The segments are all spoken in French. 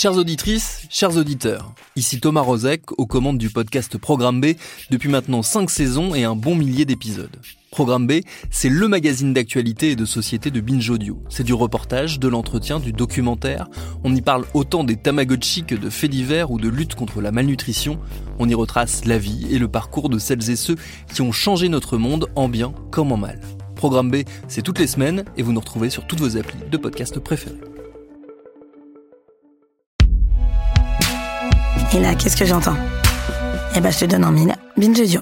Chères auditrices, chers auditeurs, ici Thomas Rozek aux commandes du podcast Programme B depuis maintenant 5 saisons et un bon millier d'épisodes. Programme B, c'est le magazine d'actualité et de société de Binge Audio. C'est du reportage, de l'entretien, du documentaire. On y parle autant des Tamagotchi que de faits divers ou de lutte contre la malnutrition. On y retrace la vie et le parcours de celles et ceux qui ont changé notre monde en bien comme en mal. Programme B, c'est toutes les semaines et vous nous retrouvez sur toutes vos applis de podcast préférés. Et qu'est-ce que j'entends? Eh ben, je te donne en mille. Binge Audio.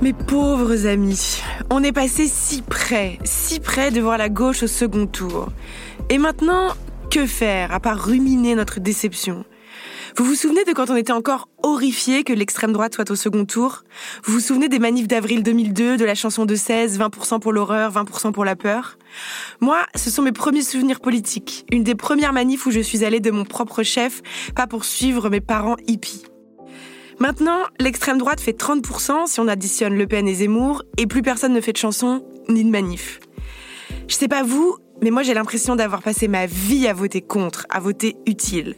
Mes pauvres amis, on est passé si près, si près de voir la gauche au second tour. Et maintenant, que faire à part ruminer notre déception? Vous vous souvenez de quand on était encore horrifié que l'extrême droite soit au second tour? Vous vous souvenez des manifs d'avril 2002, de la chanson de 16, 20% pour l'horreur, 20% pour la peur? Moi, ce sont mes premiers souvenirs politiques. Une des premières manifs où je suis allée de mon propre chef, pas pour suivre mes parents hippies. Maintenant, l'extrême droite fait 30% si on additionne Le Pen et Zemmour, et plus personne ne fait de chansons ni de manifs. Je sais pas vous, mais moi j'ai l'impression d'avoir passé ma vie à voter contre, à voter utile.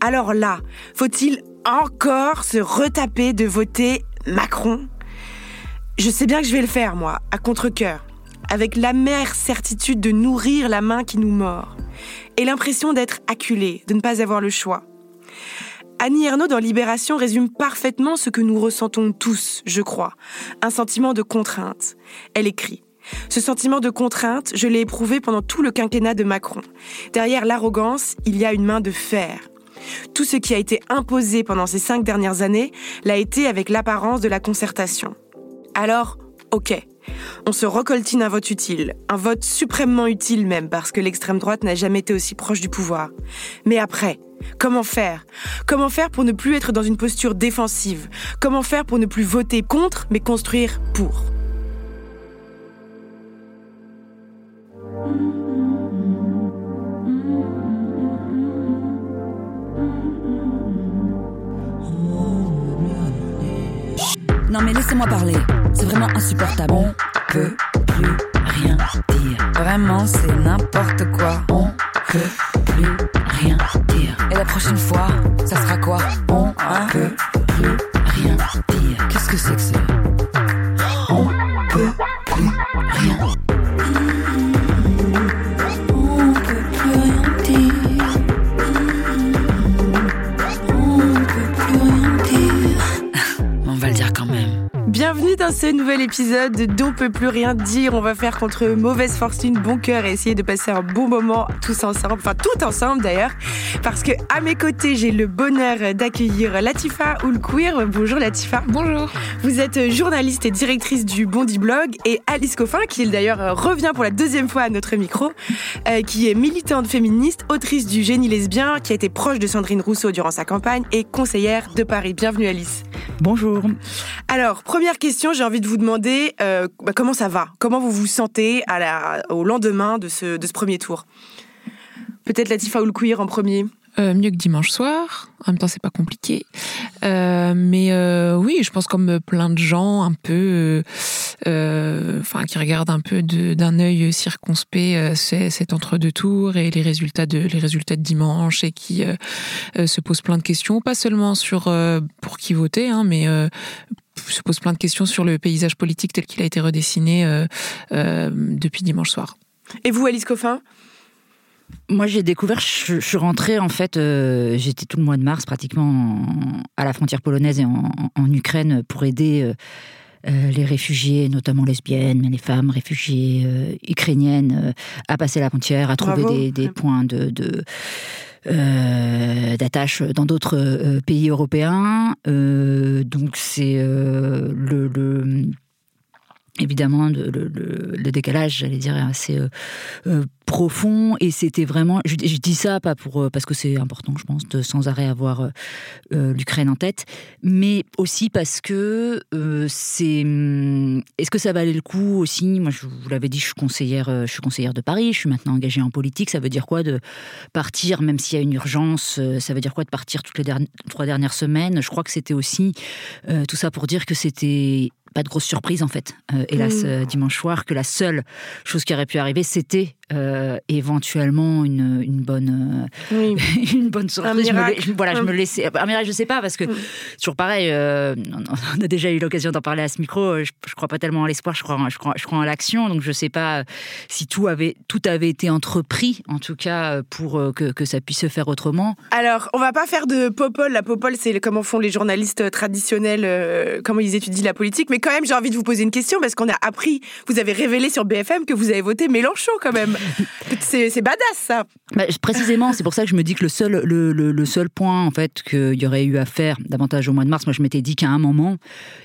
Alors là, faut-il encore se retaper de voter Macron? Je sais bien que je vais le faire, moi, à contre-coeur, avec l'amère certitude de nourrir la main qui nous mord, et l'impression d'être acculé, de ne pas avoir le choix. Annie Ernaux dans Libération résume parfaitement ce que nous ressentons tous, je crois, un sentiment de contrainte. Elle écrit ce sentiment de contrainte, je l'ai éprouvé pendant tout le quinquennat de Macron. Derrière l'arrogance, il y a une main de fer. Tout ce qui a été imposé pendant ces cinq dernières années l'a été avec l'apparence de la concertation. Alors, ok, on se recoltine un vote utile, un vote suprêmement utile même, parce que l'extrême droite n'a jamais été aussi proche du pouvoir. Mais après, comment faire? Comment faire pour ne plus être dans une posture défensive? Comment faire pour ne plus voter contre, mais construire pour? Non mais laissez-moi parler, c'est vraiment insupportable. On peut plus rien dire. Vraiment, c'est n'importe quoi. On peut plus rien dire. Et la prochaine fois, ça sera quoi? On peut plus rien dire. Qu'est-ce que c'est que ça? Bienvenue dans ce nouvel épisode de D'on peut plus rien dire. On va faire contre mauvaise fortune, bon cœur et essayer de passer un bon moment tous ensemble, enfin tout ensemble d'ailleurs, parce que à mes côtés j'ai le bonheur d'accueillir Latifa Oulkouir. Bonjour Latifa. Bonjour. Vous êtes journaliste et directrice du Bondi Blog et Alice Coffin, qui d'ailleurs revient pour la deuxième fois à notre micro, euh, qui est militante féministe, autrice du Génie lesbien, qui a été proche de Sandrine Rousseau durant sa campagne et conseillère de Paris. Bienvenue Alice. Bonjour. Alors, première question, j'ai envie de vous demander euh, bah, comment ça va? Comment vous vous sentez au lendemain de ce, premier tour? Peut-être Latifa Oulkouir en premier Euh, mieux que dimanche soir. En même temps, c'est pas compliqué. Euh, mais oui, je pense comme plein de gens, un peu, enfin, qui regardent un peu d'un œil circonspect euh, c'est- cet entre-deux tours et les résultats de les résultats de dimanche et qui euh, euh, se posent plein de questions, pas seulement sur euh, pour qui voter, hein, mais euh, se posent plein de questions sur le paysage politique tel qu'il a été redessiné euh, euh, depuis dimanche soir. Et vous, Alice Coffin? Moi, j'ai découvert, je, je suis rentrée, en fait, euh, j'étais tout le mois de mars pratiquement en- à la frontière polonaise et en, en Ukraine pour aider euh, euh, les réfugiés, notamment lesbiennes, mais les femmes réfugiées euh, ukrainiennes, euh, à passer la frontière, à trouver des, points de. de euh, d'attache dans d'autres euh, pays européens. Euh, donc c'est le, le- évidemment le, décalage, j'allais dire, est assez euh, euh, profond. Et c'était vraiment, je, dis ça pas pour euh, parce que c'est important, je pense, de sans arrêt avoir l'Ukraine en tête, mais aussi parce que c'est. hum, Est-ce que ça valait le coup aussi? Moi, je vous l'avais dit, je suis conseillère, je suis conseillère de Paris. Je suis maintenant engagée en politique. Ça veut dire quoi de partir, même s'il y a une urgence Ça veut dire quoi de partir toutes les derni- trois dernières semaines? Je crois que c'était aussi tout ça pour dire que c'était pas de grosse surprise en fait, euh, hélas, Mm. euh, dimanche soir, que la seule chose qui aurait pu arriver, c'était euh, éventuellement une, une bonne, Oui. une bonne surprise. Je me, miracle. voilà, je Mm. me laissais. Un miracle, je sais pas, parce que Mm. toujours pareil, euh, on a déjà eu l'occasion d'en parler à ce micro. Je, je crois pas tellement à l'espoir, je crois, je crois, je crois en l'action. Donc je sais pas si tout avait, tout avait été entrepris, en tout cas, pour que, que ça puisse se faire autrement. Alors, on va pas faire de popol. La popol, c'est comment font les journalistes traditionnels, comment ils étudient la politique. Mais quand même, j'ai envie de vous poser une question parce qu'on a appris, vous avez révélé sur BFM que vous avez voté Mélenchon quand même. c'est badass ça. Bah, précisément, c'est pour ça que je me dis que le seul, le, le- le seul point en fait qu'il y aurait eu à faire davantage au mois de mars, moi je m'étais dit qu'à un moment,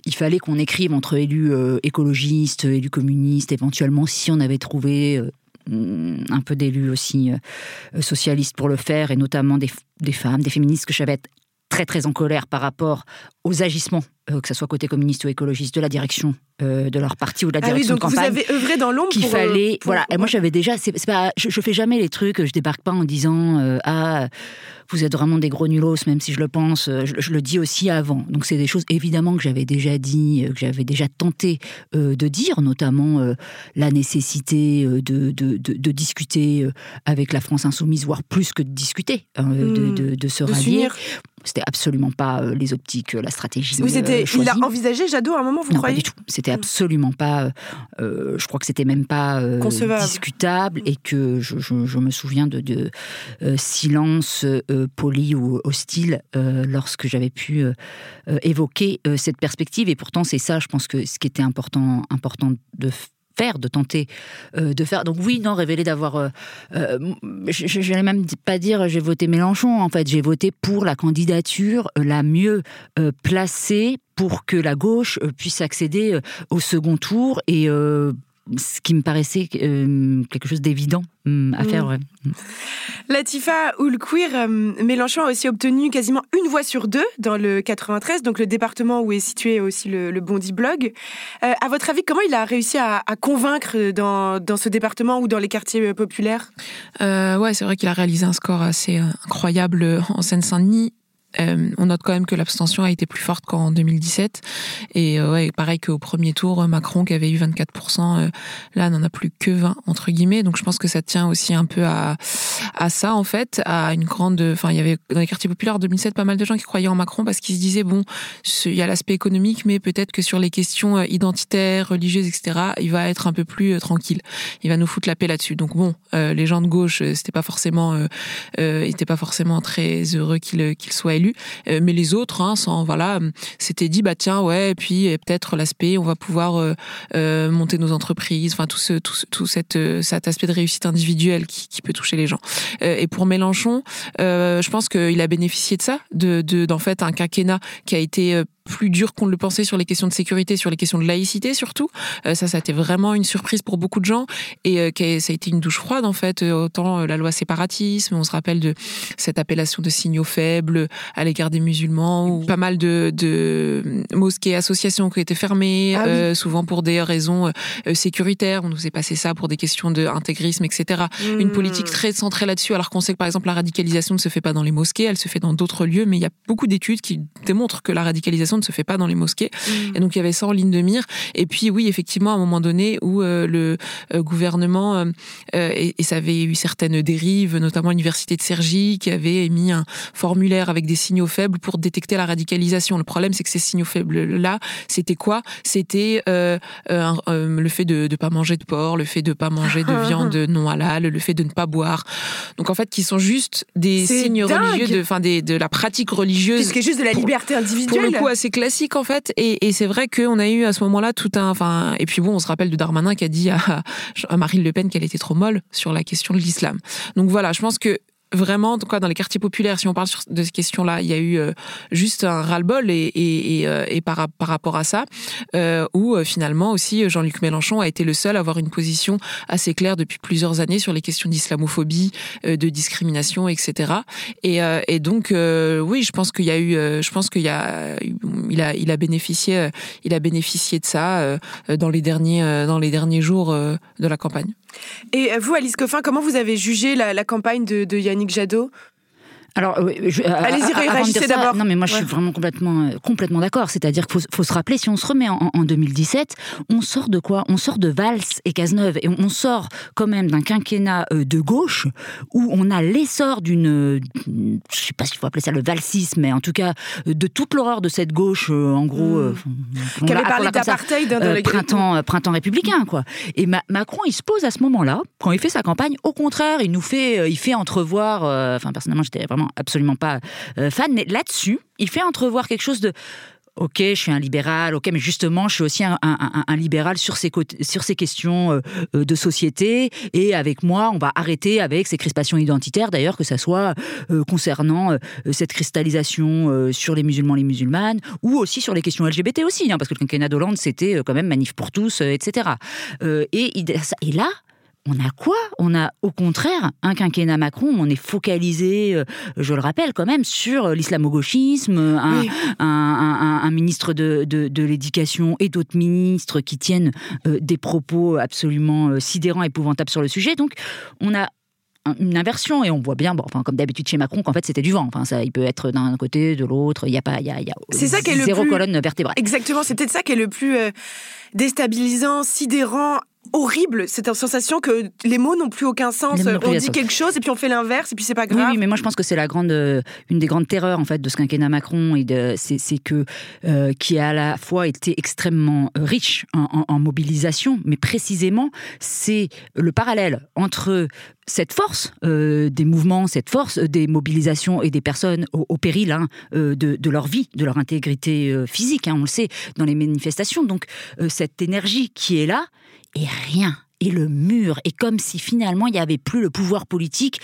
il fallait qu'on écrive entre élus euh, écologistes, élus communistes, éventuellement si on avait trouvé euh, un peu d'élus aussi euh, socialistes pour le faire, et notamment des, des femmes, des féministes que je savais être très très en colère par rapport aux agissements, que ce soit côté communiste ou écologiste, de la direction euh, de leur parti ou de la Ah oui, direction donc de vous campagne avez œuvré dans l'ombre qu'il euh, fallait pour- voilà. Et moi j'avais déjà c'est pas je, je fais jamais les trucs je débarque pas en disant euh, ah vous êtes vraiment des gros nulos même si je le pense. Euh, je, je le dis aussi avant donc c'est des choses évidemment que j'avais déjà dit euh, que j'avais déjà tenté euh, de dire notamment euh, la nécessité euh, de, de, de, de discuter euh, avec la France insoumise voire plus que de discuter hein, de, se rallier. c'était absolument pas euh, les optiques euh, la stratégie Oui, c'était, il l'a envisagé, Jadot, à un moment, vous Non, pas croyez du tout. C'était Mm. absolument pas. euh, euh, je crois que c'était même pas euh, discutable et que je, je- je me souviens de, de euh, silence poli ou hostile lorsque j'avais pu évoquer cette perspective. Et pourtant, c'est ça, je pense que ce qui était important, important de faire, de tenter euh, de faire. Donc oui, non, révéler d'avoir... euh, euh, je j'allais même pas dire j'ai voté Mélenchon, en fait, j'ai voté pour la candidature la mieux placée pour que la gauche euh, puisse accéder euh, au second tour et euh, ce qui me paraissait euh, quelque chose d'évident hum, à Mm. faire. ouais. Latifa Oulquir, euh, Mélenchon a aussi obtenu quasiment une voix sur deux dans le 93, donc le département où est situé aussi le, le Bondi Blog. Euh, à votre avis, comment il a réussi à, à convaincre dans, dans ce département ou dans les quartiers populaires? Euh, ouais, c'est vrai qu'il a réalisé un score assez incroyable en Seine-Saint-Denis. Euh, on note quand même que l'abstention a été plus forte qu'en 2017. Et euh, ouais, pareil qu'au premier tour, euh, Macron qui avait eu 24%, euh, là n'en a plus que 20 entre guillemets. Donc je pense que ça tient aussi un peu à, à ça en fait, à une grande. Enfin, il y avait dans les quartiers populaires en 2007 pas mal de gens qui croyaient en Macron parce qu'ils se disaient bon, il y a l'aspect économique, mais peut-être que sur les questions identitaires, religieuses, etc., il va être un peu plus tranquille. Il va nous foutre la paix là-dessus. Donc bon, les gens de gauche, c'était pas forcément, étaient pas forcément très heureux qu'il qu'il soit. Euh, mais les autres, hein, sans voilà, euh, s'étaient dit bah tiens ouais, et puis euh, peut-être l'aspect, on va pouvoir monter nos entreprises, enfin tout ce, tout, tout cet aspect de réussite individuelle qui, peut toucher les gens. Et pour Mélenchon, je pense qu'il a bénéficié de ça, de de- d'en fait un quinquennat qui a été plus dur qu'on le pensait sur les questions de sécurité, sur les questions de laïcité surtout. Euh, ça, ça a été vraiment une surprise pour beaucoup de gens et euh, ça a été une douche froide en fait. Euh, Autant euh, la loi séparatisme, on se rappelle de cette appellation de signaux faibles à l'égard des musulmans, ou pas mal de, de mosquées, associations qui été fermées, Ah oui. souvent pour des raisons sécuritaires. On nous est passé ça pour des questions d'intégrisme, etc. Une Hmm. politique très centrée là-dessus, alors qu'on sait que par exemple la radicalisation ne se fait pas dans les mosquées, elle se fait dans d'autres lieux, mais il y a beaucoup d'études qui démontrent que la radicalisation ne se fait pas dans les mosquées. Hmm. Et donc il y avait ça en ligne de mire. Et puis oui, effectivement, à un moment donné où euh, le euh, gouvernement euh, et, et ça avait eu certaines dérives, notamment l'université de Cergy qui avait émis un formulaire avec des signaux faibles pour détecter la radicalisation. Le problème, c'est que ces signaux faibles là, c'était quoi? C'était euh, le fait de ne pas manger de porc, le fait de pas manger de viande non halal, le fait de ne pas boire. Donc en fait, qui sont juste des signes dingue religieux, de, enfin des, de la pratique religieuse est juste de la pour- liberté pour individuelle. le coup assez classique en fait. Et, et c'est vrai qu'on a eu à ce moment-là tout un enfin et puis bon on se rappelle de Darmanin qui a dit à, à Marine Le Pen qu'elle était trop molle sur la question de l'islam. Donc voilà je pense que vraiment en tout cas dans les quartiers populaires si on parle de ces questions-là il y a eu euh, juste un ras-le-bol et, et, et, euh, et par, par rapport à ça euh, où euh, finalement aussi Jean-Luc Mélenchon a été le seul à avoir une position assez claire depuis plusieurs années sur les questions d'islamophobie euh, de discrimination etc et, euh, donc euh, oui, je pense qu'il y a eu, euh, je pense qu'il y a, il a, il a bénéficié, euh, il a bénéficié de ça euh, dans les derniers, euh, dans les derniers jours euh, de la campagne. Et euh, vous, Alice Coffin, comment vous avez jugé la, campagne de Yannick Jadot? Alors, euh, je- euh, Allez-y, réagissez d'abord. Non, mais moi, je suis vraiment complètement, euh, complètement d'accord. C'est-à-dire qu'il faut, faut se rappeler, si on se remet en, en 2017, on sort de quoi? On sort de Valls et Cazeneuve. Et on, on sort quand même d'un quinquennat euh, de gauche où on a l'essor d'une. Je sais pas s'il faut appeler ça le valsisme, mais en tout cas, de toute l'horreur de cette gauche, euh, en gros. Qui va- avait parlé d'apartheid hein, dans les- printemps, printemps républicain, quoi. Et Ma- Macron, il se pose à ce moment-là, quand il fait sa campagne, au contraire, il nous fait, il fait entrevoir. Enfin, personnellement, j'étais vraiment absolument pas euh, fan, mais là-dessus, il fait entrevoir quelque chose de. Ok, je suis un libéral, ok, mais justement, je suis aussi un, libéral sur ces, sur ces questions euh, euh, de société. Et avec moi, on va arrêter avec ces crispations identitaires, d'ailleurs, que ça soit concernant cette cristallisation sur les musulmans, les musulmanes, ou aussi sur les questions LGBT aussi, hein, parce que le quinquennat d'Hollande, c'était quand même manif pour tous, etc. Et là, on a quoi? On a au contraire un quinquennat Macron, on est focalisé, euh, je le rappelle quand même, sur l'islamo-gauchisme, un, Oui. un, un- un ministre de, de- de l'éducation et d'autres ministres qui tiennent euh, des propos absolument euh, sidérants, épouvantables sur le sujet. Donc on a un- une inversion et on voit bien, bon, enfin, comme d'habitude chez Macron, qu'en fait c'était du vent. Enfin, ça, il peut être d'un côté, de l'autre. Il n'y a pas, il y a, y a C'est ça qui est le zéro plus- colonne vertébrale. Exactement, c'est peut-être ça qui est le plus euh, déstabilisant, sidérant, horrible. C'est une sensation que les mots n'ont plus aucun sens. Plus On dit sens. quelque chose et puis on fait l'inverse et puis c'est pas grave. oui, mais moi je pense que c'est la grande, euh, une des grandes terreurs en fait de ce quinquennat Macron et de, c'est, que euh, qui a à la fois été extrêmement riche en, en- en mobilisation, mais précisément c'est le parallèle entre cette force euh, des mouvements, cette force des mobilisations et des personnes au, au péril hein, de, de leur vie, de leur intégrité physique, hein, on le sait dans les manifestations. Donc euh, cette énergie qui est là et rien. Et le mur, et comme si finalement il n'y avait plus le pouvoir politique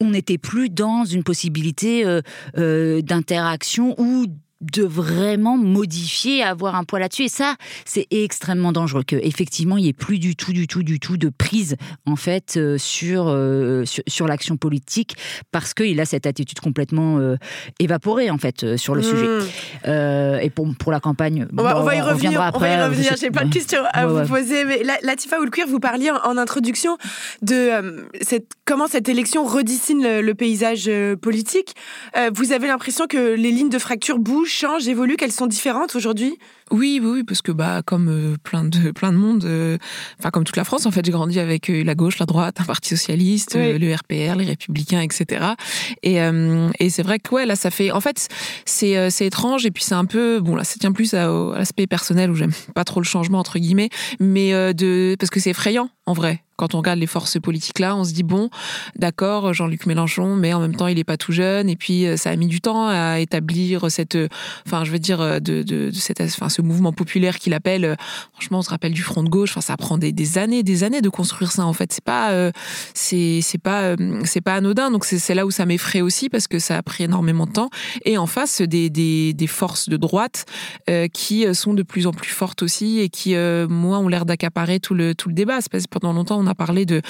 on n'était plus dans une possibilité euh, euh, d'interaction ou de vraiment modifier, avoir un poids là-dessus. Et ça, c'est extrêmement dangereux. Que effectivement, il n'y ait plus du tout, du tout, du tout de prise en fait euh, sur euh, sur, sur l'action politique parce qu'il a cette attitude complètement euh, évaporée en fait sur le Mmh. sujet. Et pour pour la campagne, On va, on va y revenir. reviendra On va y après, revenir. J'ai plein de questions à Ouais, vous ouais. poser. Mais La- Latifa Oulquir, vous parliez en, en introduction de cette, comment cette élection redessine le, le paysage politique. Vous avez l'impression que les lignes de fracture bougent, changent, évoluent, qu'elles sont différentes aujourd'hui? Oui, oui, oui, parce que bah comme euh, plein de plein de monde, euh, enfin comme toute la France en fait, j'ai grandi avec euh, la gauche, la droite, un parti socialiste, Oui. le RPR, les Républicains, etc. Et, et c'est vrai que ouais là ça fait, en fait c'est c'est étrange et puis c'est un peu bon là ça tient plus à, à l'aspect personnel où j'aime pas trop le changement entre guillemets, mais de parce que c'est effrayant en vrai. Quand on regarde les forces politiques là, on se dit bon, d'accord, Jean-Luc Mélenchon, mais en même temps il est pas tout jeune et puis euh, ça a mis du temps à établir cette, euh, enfin je veux dire euh, de, de, cette, enfin ce mouvement populaire qu'il appelle. Franchement, on se rappelle du front de gauche. Enfin, ça prend des, années, des années de construire ça. En fait, c'est pas, c'est pas, c'est pas anodin. Donc c'est là où ça m'effraie aussi parce que ça a pris énormément de temps. Et en face, des forces de droite qui sont de plus en plus fortes aussi et qui, moi, ont l'air d'accaparer tout le tout le débat. C'est pendant longtemps, on a parlé de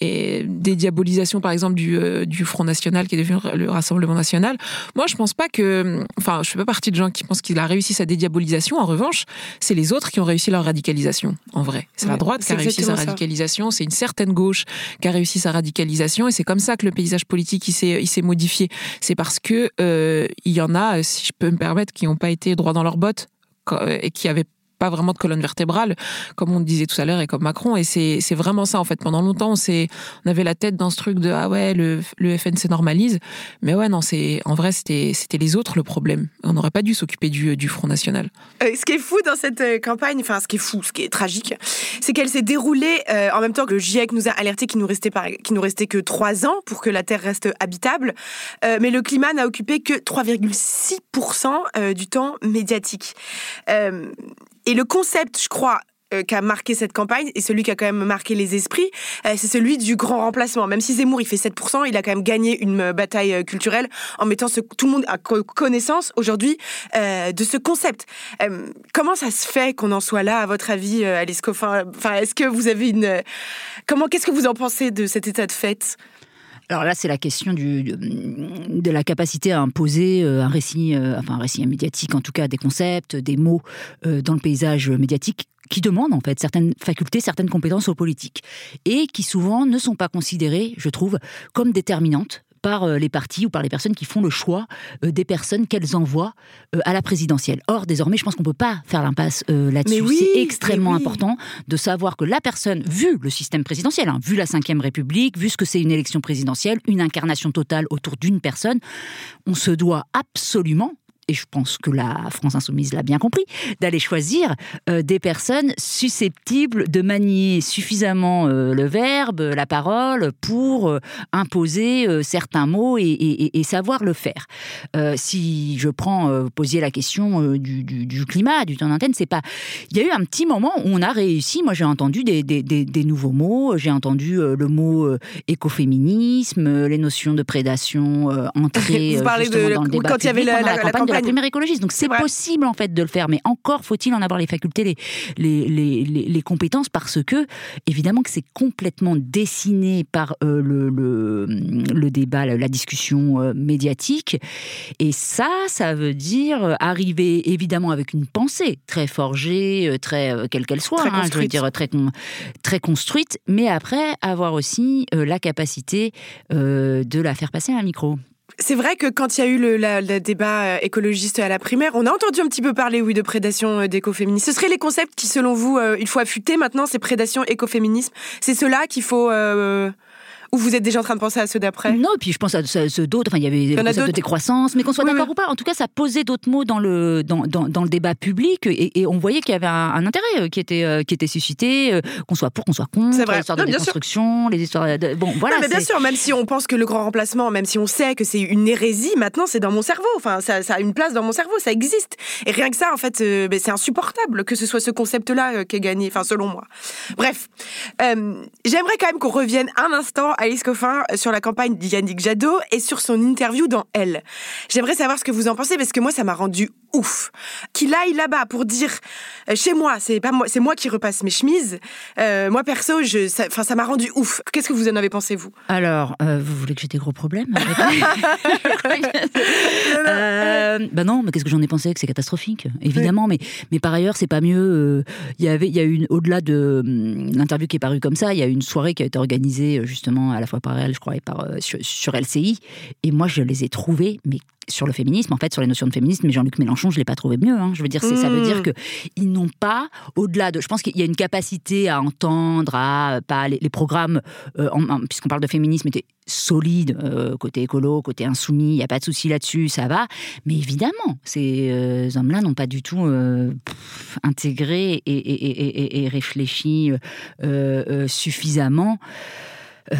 et des diabolisations, par exemple, du, euh, du Front National qui est devenu le Rassemblement National. Moi, je pense pas que, enfin, je fais pas partie de gens qui pensent qu'il a réussi sa dédiabolisation. En revanche, c'est les autres qui ont réussi leur radicalisation, en vrai. C'est la droite qui a réussi sa radicalisation, c'est une certaine gauche qui a réussi sa radicalisation, et c'est comme ça que le paysage politique il s'est modifié. C'est parce que euh, il y en a, si je peux me permettre, qui n'ont pas été droits dans leurs bottes et qui avaient pas vraiment de colonne vertébrale, comme on disait tout à l'heure et comme Macron. Et c'est vraiment ça, en fait. Pendant longtemps, on, avait la tête dans ce truc de ah ouais, le, le FNC normalise. Mais ouais, non, en vrai, c'était les autres le problème. On n'aurait pas dû s'occuper du, du Front National. Euh, ce qui est fou dans cette euh, campagne, enfin ce qui est fou, ce qui est tragique, c'est qu'elle s'est déroulée euh, en même temps que le GIEC nous a alerté qu'il nous restait nous restait que trois ans pour que la Terre reste habitable, mais le climat n'a occupé que 3,6% euh, du temps médiatique. Et le concept, je crois, euh, qui a marqué cette campagne et celui qui a quand même marqué les esprits, euh, c'est celui du grand remplacement. Même si Zemmour il fait 7%, il a quand même gagné une euh, bataille culturelle en mettant tout le monde à co- connaissance aujourd'hui de ce concept. Comment ça se fait qu'on en soit là, à votre avis, Alice Coffin? Enfin, est-ce que vous avez une comment Qu'est-ce que vous en pensez de cet état de fait? Alors là, c'est la question de la capacité à imposer euh, un récit, euh, enfin un récit médiatique, en tout cas des concepts, des mots euh, dans le paysage médiatique qui demandent en fait certaines facultés, certaines compétences aux politiques et qui souvent ne sont pas considérées, je trouve, comme déterminantes par les partis ou par les personnes qui font le choix des personnes qu'elles envoient à la présidentielle. Or, désormais, je pense qu'on ne peut pas faire l'impasse là-dessus. c'est extrêmement important de savoir que la personne, vu le système présidentiel, hein, vu la Ve République, vu ce que c'est une élection présidentielle, une incarnation totale autour d'une personne, on se doit absolument et je pense que la France insoumise l'a bien compris, d'aller choisir euh, des personnes susceptibles de manier suffisamment euh, le verbe, la parole, pour euh, imposer certains mots et, savoir le faire. si je prends, vous posiez la question du, climat, du temps d'antenne, c'est pas. Il y a eu un petit moment où on a réussi. Moi, j'ai entendu des, des, nouveaux mots. J'ai entendu le mot écoféminisme, les notions de prédation entrées vous parlez de, dans le débat quand il y avait la, la, campagne la primaire écologiste. Donc c'est possible en fait de le faire, mais encore faut-il en avoir les facultés, les, les, les, compétences, parce que évidemment que c'est complètement dessiné par euh, le, le, débat, la, discussion euh, médiatique. Et ça, ça veut dire arriver évidemment avec une pensée très forgée, euh, très quelle qu'elle soit, hein, je veux dire très très construite, mais après avoir aussi la capacité de la faire passer à un micro. C'est vrai que quand il y a eu le, débat euh, écologiste à la primaire, on a entendu un petit peu parler, oui, de prédation euh, d'écoféminisme. Ce seraient les concepts qui, selon vous, euh, il faut affûter maintenant, c'est prédation, écoféminisme. C'est cela qu'il faut ou vous êtes déjà en train de penser à ceux d'après? Non, puis je pense à ceux d'autres. Enfin, il y avait des concepts de décroissance, mais qu'on soit d'accord ou pas, en tout cas, ça posait d'autres mots dans le, dans, dans, le débat public et, on voyait qu'il y avait un, intérêt euh, qui était, euh, qui était suscité, euh, qu'on soit pour, qu'on soit contre, les histoires de déconstruction, les histoires de... Bon, voilà. mais bien sûr, même si on pense que le grand remplacement, même si on sait que c'est une hérésie, maintenant c'est dans mon cerveau. Enfin, ça, ça, a une place dans mon cerveau, ça existe. Et rien que ça, en fait, ben, c'est insupportable que ce soit ce concept-là qui est gagné, enfin, selon moi. Bref, j'aimerais quand même qu'on revienne un instant à Alice Coffin sur la campagne d'Yannick Jadot et sur son interview dans Elle. J'aimerais savoir ce que vous en pensez parce que moi, ça m'a rendu ouf. Qu'il aille là-bas pour dire euh, chez moi, c'est pas moi, c'est moi qui repasse mes chemises. Euh, moi perso, je, ça, ça m'a rendu ouf. Qu'est-ce que vous en avez pensé vous? Alors, euh, vous voulez que j'ai des gros problèmes Ben non, mais qu'est-ce que j'en ai pensé que c'est catastrophique, évidemment. Mais mais par ailleurs, c'est pas mieux. Il y avait, il y a eu au-delà de hum, l'interview qui est parue comme ça, il y a une soirée qui a été organisée justement à la fois par elle, je crois, et par sur, sur LCI. Et moi, je les ai trouvés mais sur le féminisme, en fait, sur les notions de féminisme, mais Jean-Luc Mélenchon, je l'ai pas trouvé mieux. Hein. Je veux dire, ça veut dire mmh. que ils n'ont pas, au-delà de, je pense qu'il y a une capacité à entendre, à pas les, programmes, euh, puisqu'on parle de féminisme, étaient solides euh, côté écolo, côté insoumis. Il y a pas de souci là-dessus, ça va. Mais évidemment, ces euh, hommes-là n'ont pas du tout intégré et, et réfléchi suffisamment. Euh,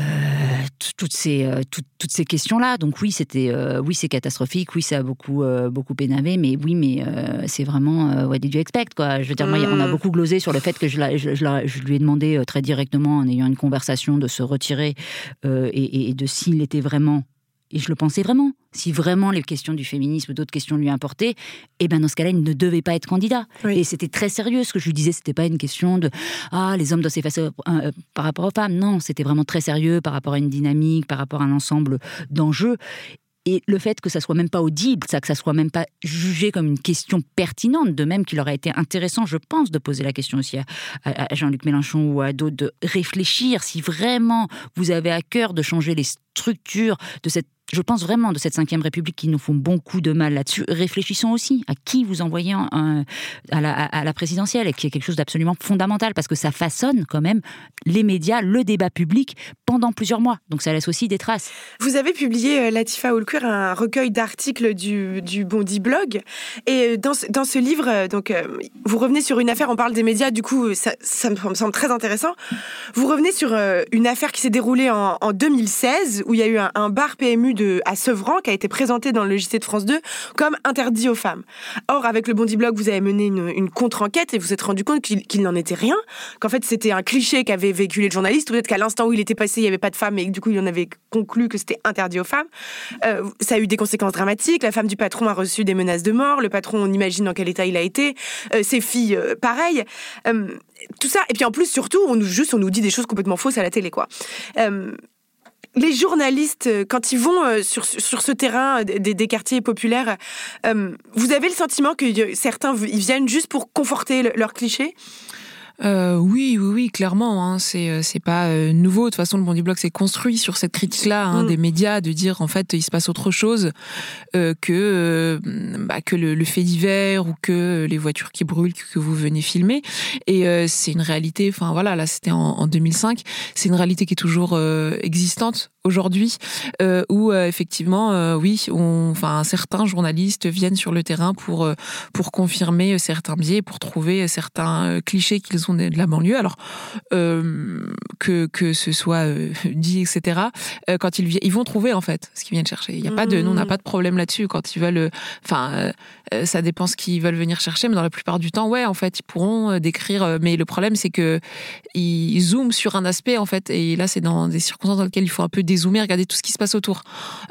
toutes ces, euh, toutes, ces questions-là. Donc oui, c'était, euh, oui, c'est catastrophique. Oui, ça a beaucoup, beaucoup énervé. Mais oui, mais c'est vraiment what did you expect quoi? Je veux dire, moi, on a mm. beaucoup glosé sur le fait que je, je, lui ai demandé très directement, en ayant une conversation, de se retirer et, et de s'il était vraiment et je le pensais vraiment. Si vraiment les questions du féminisme ou d'autres questions lui importaient, eh ben dans ce cas-là, il ne devait pas être candidat. Et c'était très sérieux. Ce que je lui disais, c'était pas une question de ah les hommes doivent s'effacer euh, euh, par rapport aux femmes. Non, c'était vraiment très sérieux par rapport à une dynamique, par rapport à un ensemble d'enjeux. Et le fait que ça soit même pas audible, ça, que ça soit même pas jugé comme une question pertinente, de même qu'il aurait été intéressant, je pense, de poser la question aussi à, Jean-Luc Mélenchon ou à d'autres, de réfléchir si vraiment vous avez à cœur de changer les structures de cette je pense vraiment de cette Ve République qui nous font beaucoup de mal là-dessus. Réfléchissons aussi à qui vous envoyez à, la, présidentielle, et qui est quelque chose d'absolument fondamental, parce que ça façonne quand même les médias, le débat public pendant plusieurs mois. Donc ça laisse aussi des traces. Vous avez publié, euh, Latifa Oulkur, un recueil d'articles du, Bondi Blog. Et euh, dans ce, livre, euh, donc, vous revenez sur une affaire, on parle des médias, du coup, ça, me semble très intéressant. Vous revenez sur une affaire qui s'est déroulée en, 2016, où il y a eu un bar PMU de, à Sevran qui a été présenté dans le JT de France 2 comme interdit aux femmes. Or, avec le Bondi Blog, vous avez mené une, contre-enquête et vous vous êtes rendu compte qu'il n'en était rien, qu'en fait c'était un cliché qu'avait véhiculé le journaliste, peut-être qu'à l'instant où il était passé, il n'y avait pas de femmes et du coup il en avait conclu que c'était interdit aux femmes. Euh, ça a eu des conséquences dramatiques. La femme du patron a reçu des menaces de mort. Le patron, on imagine dans quel état il a été. Euh, ses filles, euh, pareil. tout ça. Et puis en plus, surtout, on nous juste, on nous dit des choses complètement fausses à la télé, quoi les journalistes, euh, quand ils vont euh, sur, ce terrain euh, des, quartiers populaires, vous avez le sentiment que certains ils viennent juste pour conforter leurs clichés? Euh, oui, oui, oui, clairement. Hein, c'est euh, c'est pas euh, nouveau. De toute façon, le Bondi Blog s'est construit sur cette critique-là hein, Mm. des médias, de dire en fait il se passe autre chose euh, que bah, que le, le fait divers ou que les voitures qui brûlent que, vous venez filmer. Et c'est une réalité. Enfin voilà, là c'était en, en 2005. C'est une réalité qui est toujours existante aujourd'hui, où effectivement, oui, enfin certains journalistes viennent sur le terrain pour pour confirmer certains biais, pour trouver certains clichés qu'ils ont de de la banlieue. Alors euh, que que ce soit euh, dit, etc. euh, quand ils ils vont trouver en fait ce qu'ils viennent chercher. Il y a pas de, nous on n'a pas de problème là-dessus quand ils veulent. Enfin, ça dépend ce qu'ils veulent venir chercher, mais dans la plupart du temps, ouais, en fait, ils pourront décrire. Mais le problème, c'est que ils zooment sur un aspect en fait, et là, c'est dans des circonstances dans lesquelles il faut un peu dézoomer, regarder tout ce qui se passe autour.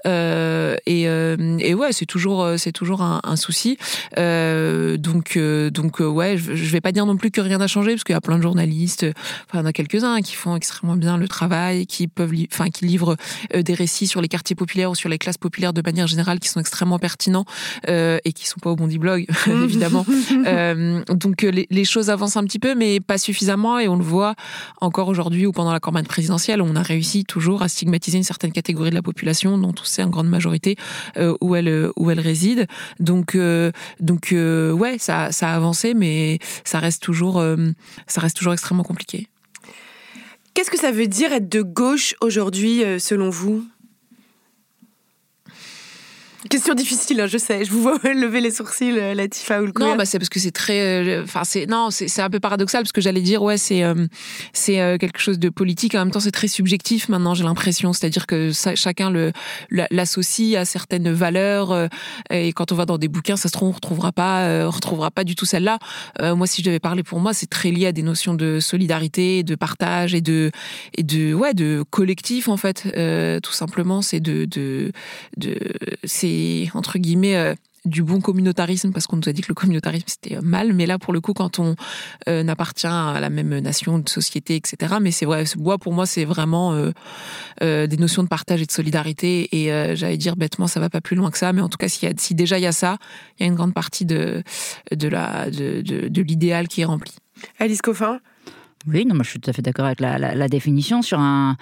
Et, et ouais, c'est toujours, c'est toujours un, un souci. Donc, donc ouais, je, je vais pas dire non plus que rien n'a changé, parce qu'il y a plein de journalistes, enfin, il y en a quelques-uns qui font extrêmement bien le travail, qui peuvent, enfin, qui livrent euh, des récits sur les quartiers populaires ou sur les classes populaires de manière générale, qui sont extrêmement pertinents euh, et qui sont pas au Bondi Blog, évidemment. Euh, donc euh, les, les choses avancent un petit peu, mais pas suffisamment, et on le voit encore aujourd'hui ou pendant la campagne présidentielle, on a réussi toujours à stigmatiser une certaine catégorie de la population, dont on sait en grande majorité euh, où elle où elle réside. Donc euh, donc euh, ouais, ça ça a avancé, mais ça reste toujours euh, ça reste toujours extrêmement compliqué. Qu'est-ce que ça veut dire être de gauche aujourd'hui, euh, selon vous? Question difficile, hein, je sais. Je vous vois lever les sourcils, euh, Latifa ou le Non, bah c'est parce que c'est très, euh, enfin c'est non, c'est c'est un peu paradoxal parce que j'allais dire ouais c'est euh, c'est euh, quelque chose de politique en même temps c'est très subjectif maintenant j'ai l'impression c'est-à-dire que ça- chacun le la- l'associe à certaines valeurs euh, et quand on va dans des bouquins ça se trouve on retrouvera pas euh, on retrouvera pas du tout celle-là. Euh, moi si je devais parler pour moi c'est très lié à des notions de solidarité, de partage et de et de ouais de collectif en fait Euh, tout simplement c'est de de de c'est entre guillemets euh, du bon communautarisme parce qu'on nous a dit que le communautarisme c'était euh, mal. Mais là pour le coup quand on euh, n'appartient à la même nation de société etc mais c'est vrai bois pour moi c'est vraiment des notions de partage et de solidarité. Et j'allais dire bêtement ça va pas plus loin que ça. Mais en tout cas s'il y a, si déjà il y a ça il y a une grande partie de de la de, de, de l'idéal qui est rempli. Alice Coffin Oui, non, moi je suis tout à fait d'accord avec la, définition. Sur un,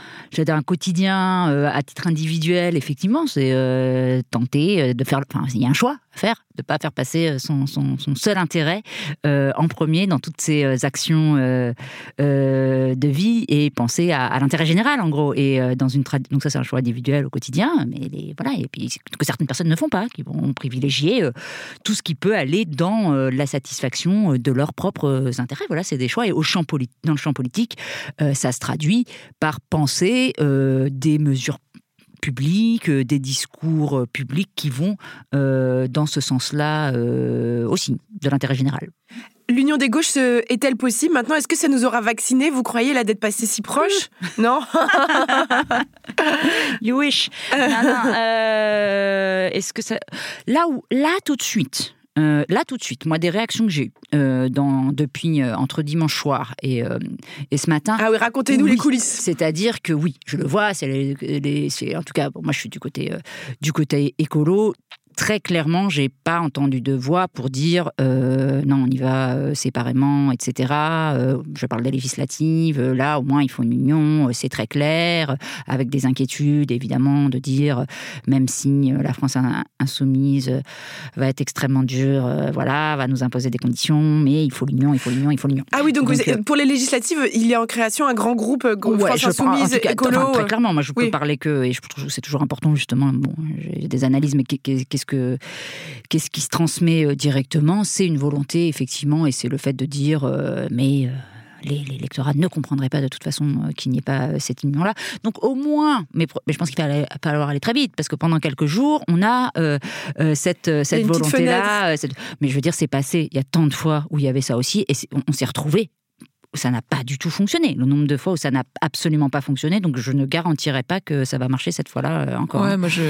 un quotidien euh, à titre individuel, effectivement, c'est euh, tenter euh, de faire. Enfin, il y a un choix faire, de ne pas faire passer euh, son, seul intérêt euh, en premier dans toutes ses euh, actions de vie et penser à, l'intérêt général, en gros. Et dans une donc ça, c'est un choix individuel au quotidien, mais les, voilà. Et puis que certaines personnes ne font pas, qui vont privilégier tout ce qui peut aller dans la satisfaction de leurs propres intérêts. Voilà, c'est des choix. Et au champ dans le champ politique, ça se traduit par penser des mesures publiques, euh, des discours euh, publics qui vont euh, dans ce sens-là aussi, de l'intérêt général. L'union des gauches est-elle possible maintenant? Est-ce que ça nous aura vaccinés? Vous croyez là d'être passé si proche? Non? You wish. Non, non, euh, Est-ce que ça. Là où, là tout de suite. Euh, là tout de suite, moi des réactions que j'ai eues euh, dans, depuis euh, entre dimanche soir et, et ce matin, Ah oui, racontez-nous Oui. les coulisses. C'est-à-dire que oui, je le vois, c'est les, en tout cas, bon, moi je suis du côté, du côté écolo. Très clairement, j'ai pas entendu de voix pour dire euh, non, on y va euh, séparément, etc. Euh, je parle des législatives. Là, au moins, il faut une union. C'est très clair, avec des inquiétudes évidemment de dire, même si la France in- insoumise va être extrêmement dure, voilà, va nous imposer des conditions, mais il faut l'union, il faut l'union, il faut l'union. Ah oui, donc, Donc, vous- pour les législatives, il y a en création un grand groupe euh, Ouais, France Insoumise, cas, écolo. enfin, très clairement, moi je peux oui. parler que, et je trouve que c'est toujours important justement, bon, j'ai des analyses, mais qu'est- qu'est- qu'est-ce que, qu'est-ce qui se transmet euh, directement C'est une volonté effectivement, et c'est le fait de dire, euh, mais. euh, les, les lectorats ne comprendraient pas de toute façon qu'il n'y ait pas cette union-là. Donc au moins, mais, je pense qu'il va falloir aller très vite, parce que pendant quelques jours, on a euh, cette, volonté-là. cette- Mais je veux dire, c'est passé, il y a tant de fois où il y avait ça aussi, et on, on s'est retrouvés ça n'a pas du tout fonctionné. Le nombre de fois où ça n'a absolument pas fonctionné, donc je ne garantirai pas que ça va marcher cette fois-là euh, encore. ouais moi je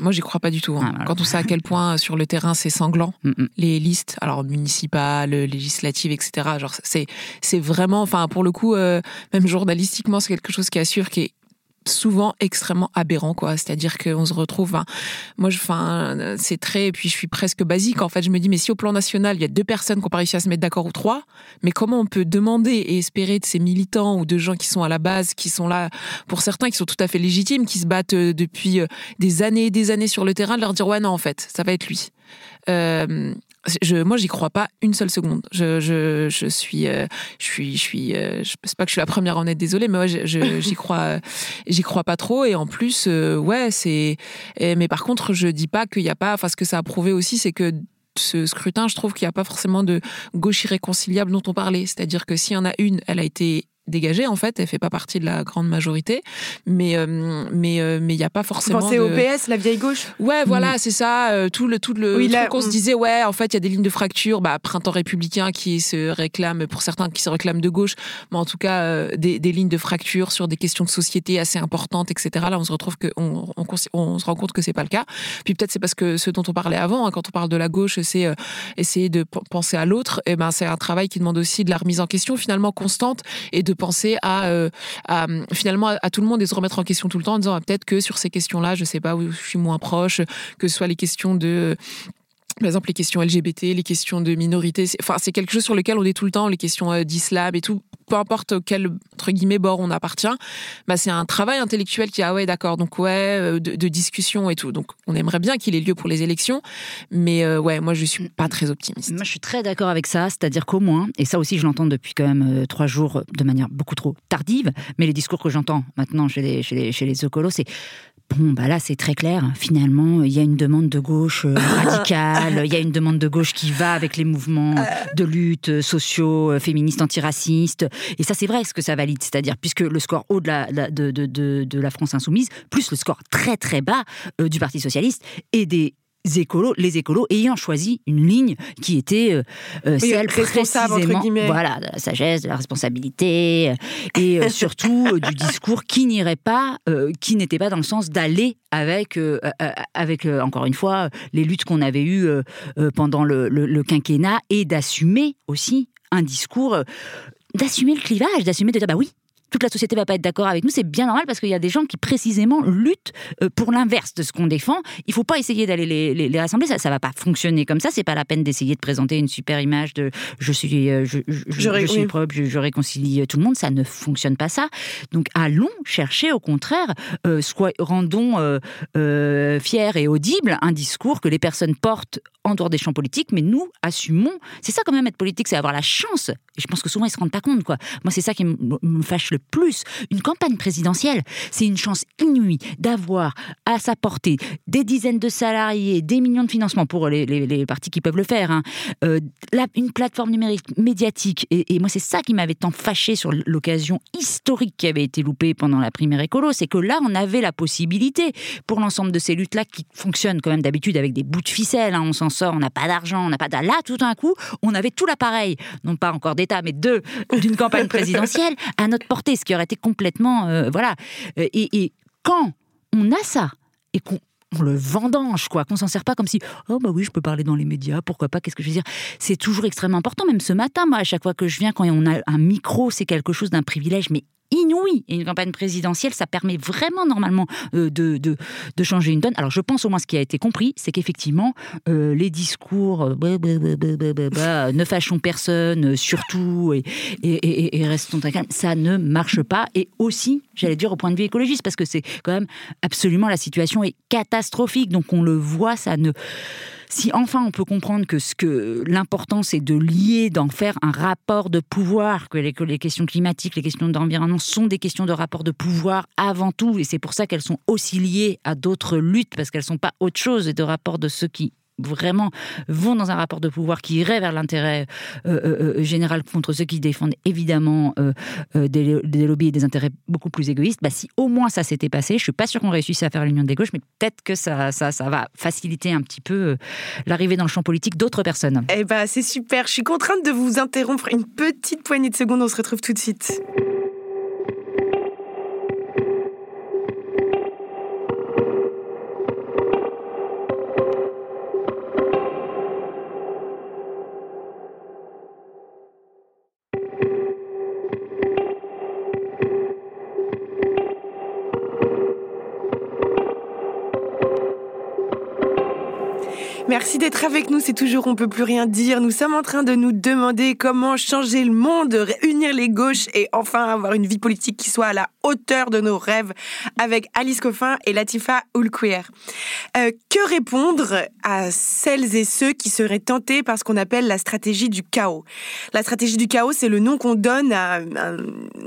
moi j'y crois pas du tout hein. Ah, voilà. quand on sait à quel point euh, sur le terrain c'est sanglant Mm, mm. les listes, alors municipales, législatives, etc. Genre c'est c'est vraiment, enfin pour le coup, euh, même journalistiquement, c'est quelque chose qui assure qui est souvent extrêmement aberrant quoi. C'est-à-dire qu'on se retrouve enfin, moi je enfin c'est très et puis je suis presque basique en fait. Je me dis mais si au plan national il y a deux personnes qui ont pas réussi à se mettre d'accord ou trois mais comment on peut demander et espérer de ces militants ou de gens qui sont à la base qui sont là pour certains qui sont tout à fait légitimes qui se battent euh, depuis euh, des années et des années sur le terrain de leur dire ouais non en fait ça va être lui. Euh, je, moi, j'y crois pas une seule seconde. Je, je, je suis, euh, je suis, je suis, euh, je sais pas que je suis la première à en être désolée, mais ouais, j'y crois, j'y crois pas trop. Et en plus, euh, ouais, c'est. Mais par contre, je dis pas qu'il y a pas. Enfin, ce que ça a prouvé aussi, c'est que ce scrutin, je trouve qu'il n'y a pas forcément de gauche irréconciliable dont on parlait. C'est-à-dire que s'il y en a une, elle a été dégagée en fait, elle fait pas partie de la grande majorité, mais euh, mais euh, mais il y a pas forcément. Pensez au PS, la vieille gauche. Ouais, voilà, mm. c'est ça. Euh, tout le tout le Oui, truc qu'on se disait ouais, en fait, il y a des lignes de fracture. Bah, printemps républicain qui se réclame pour certains qui se réclament de gauche, mais en tout cas des, des lignes de fracture sur des questions de société assez importantes, etc. Là, on se retrouve que on, on, se rend compte que c'est pas le cas. Puis peut-être c'est parce que ce dont on parlait avant, hein, quand on parle de la gauche, c'est essayer de penser à l'autre. Et ben c'est un travail qui demande aussi de la remise en question finalement constante et de penser à, euh, à, finalement à, tout le monde et se remettre en question tout le temps en disant ah, peut-être que sur ces questions-là, je sais pas où je suis moins proche, que ce soit les questions de par exemple, les questions LGBT, les questions de minorités, c'est- enfin, c'est quelque chose sur lequel on est tout le temps, les questions euh, d'islam et tout, peu importe auquel, entre guillemets, bord on appartient, bah, c'est un travail intellectuel qui, ah ouais, d'accord, donc ouais, euh, de, de discussion et tout. Donc, on aimerait bien qu'il ait lieu pour les élections, mais euh, ouais, moi, je suis pas très optimiste. Moi, je suis très d'accord avec ça, c'est-à-dire qu'au moins, et ça aussi, je l'entends depuis quand même euh, trois jours de manière beaucoup trop tardive, mais les discours que j'entends maintenant chez les, chez les, chez les écolos, c'est Bon, bah là, c'est très clair. Finalement, il y a une demande de gauche euh, radicale, il y a une demande de gauche qui va avec les mouvements de lutte euh, sociaux, euh, féministes, antiracistes. Et ça, c'est vrai ce que ça valide. C'est-à-dire, puisque le score haut de la, la- de, de, de, de la France insoumise, plus le score très très bas euh, du Parti socialiste et des écolos, les écolos ayant choisi une ligne qui était euh, euh, Oui, celle responsable, entre guillemets. voilà, de la sagesse, de la responsabilité, euh, et euh, surtout euh, du discours qui n'irait pas, qui n'était pas dans le sens d'aller avec, avec encore une fois, les luttes qu'on avait eues pendant le, le- le quinquennat et d'assumer aussi un discours, d'assumer le clivage, d'assumer de dire bah oui. Toute la société va pas être d'accord avec nous, c'est bien normal parce qu'il y a des gens qui précisément luttent euh, pour l'inverse de ce qu'on défend. Il faut pas essayer d'aller les, les, les rassembler, ça, ça va pas fonctionner comme ça. C'est pas la peine d'essayer de présenter une super image de je suis, euh, je, je- je- Je ré- je suis oui. propre, je, réconcilie tout le monde. Ça ne fonctionne pas ça. Donc allons chercher au contraire, euh, soit rendons euh, euh, fier et audible un discours que les personnes portent en dehors des champs politiques, mais nous assumons. C'est ça quand même être politique, c'est avoir la chance. Et je pense que souvent ils se rendent pas compte quoi. Moi c'est ça qui me me fâche le plus. Une campagne présidentielle, c'est une chance inouïe d'avoir à sa portée des dizaines de salariés, des millions de financements pour les, partis qui peuvent le faire, hein. Euh, une plateforme numérique médiatique. Et, moi c'est ça qui m'avait tant fâché sur l'occasion historique qui avait été loupée pendant la primaire écolo, c'est que là on avait la possibilité pour l'ensemble de ces luttes-là qui fonctionnent quand même d'habitude avec des bouts de ficelle, hein, on s'en sort, on n'a pas d'argent, on n'a pas. Là, tout d'un coup, on avait tout l'appareil, non pas encore d'État, mais de d'une campagne présidentielle à notre portée, ce qui aurait été complètement, euh, voilà. Euh, Et, quand on a ça et qu'on on le vendange, quoi, qu'on s'en sert pas comme si, oh bah oui, je peux parler dans les médias, pourquoi pas, qu'est-ce que je veux dire? C'est toujours extrêmement important, même ce matin, moi, à chaque fois que je viens, quand on a un micro, c'est quelque chose d'un privilège, mais inouï. Et une campagne présidentielle, ça permet vraiment, normalement, euh, de, changer une donne. Alors, je pense au moins ce qui a été compris, c'est qu'effectivement, euh, les discours, euh, bah, bah, bah, ne fâchons personne, surtout, et, et, restons calmes, ça ne marche pas. Et aussi, j'allais dire au point de vue écologiste, parce que c'est quand même absolument, la situation est catastrophique. Donc, on le voit, ça ne si enfin on peut comprendre que ce que l'important c'est de lier, d'en faire un rapport de pouvoir, que les, que les questions climatiques, les questions d'environnement sont des questions de rapport de pouvoir avant tout, et c'est pour ça qu'elles sont aussi liées à d'autres luttes parce qu'elles sont pas autre chose et de rapport de ceux qui vraiment vont dans un rapport de pouvoir qui irait vers l'intérêt euh, euh, euh, général contre ceux qui défendent évidemment des, des lobbies et des intérêts beaucoup plus égoïstes, bah, si au moins ça s'était passé, je suis pas sûr qu'on réussisse à faire l'union des gauches, mais peut-être que ça, ça, ça va faciliter un petit peu l'arrivée dans le champ politique d'autres personnes. Eh ben, c'est super. Je suis contrainte de vous interrompre une petite poignée de secondes. On se retrouve tout de suite. Merci d'être avec nous. C'est toujours On peut plus rien dire. Nous sommes en train de nous demander comment changer le monde, réunir les gauches et enfin avoir une vie politique qui soit à la hauteur de nos rêves avec Alice Coffin et Latifa Oulkouer. Euh, que répondre à celles et ceux qui seraient tentés par ce qu'on appelle la stratégie du chaos? La stratégie du chaos, c'est le nom qu'on donne à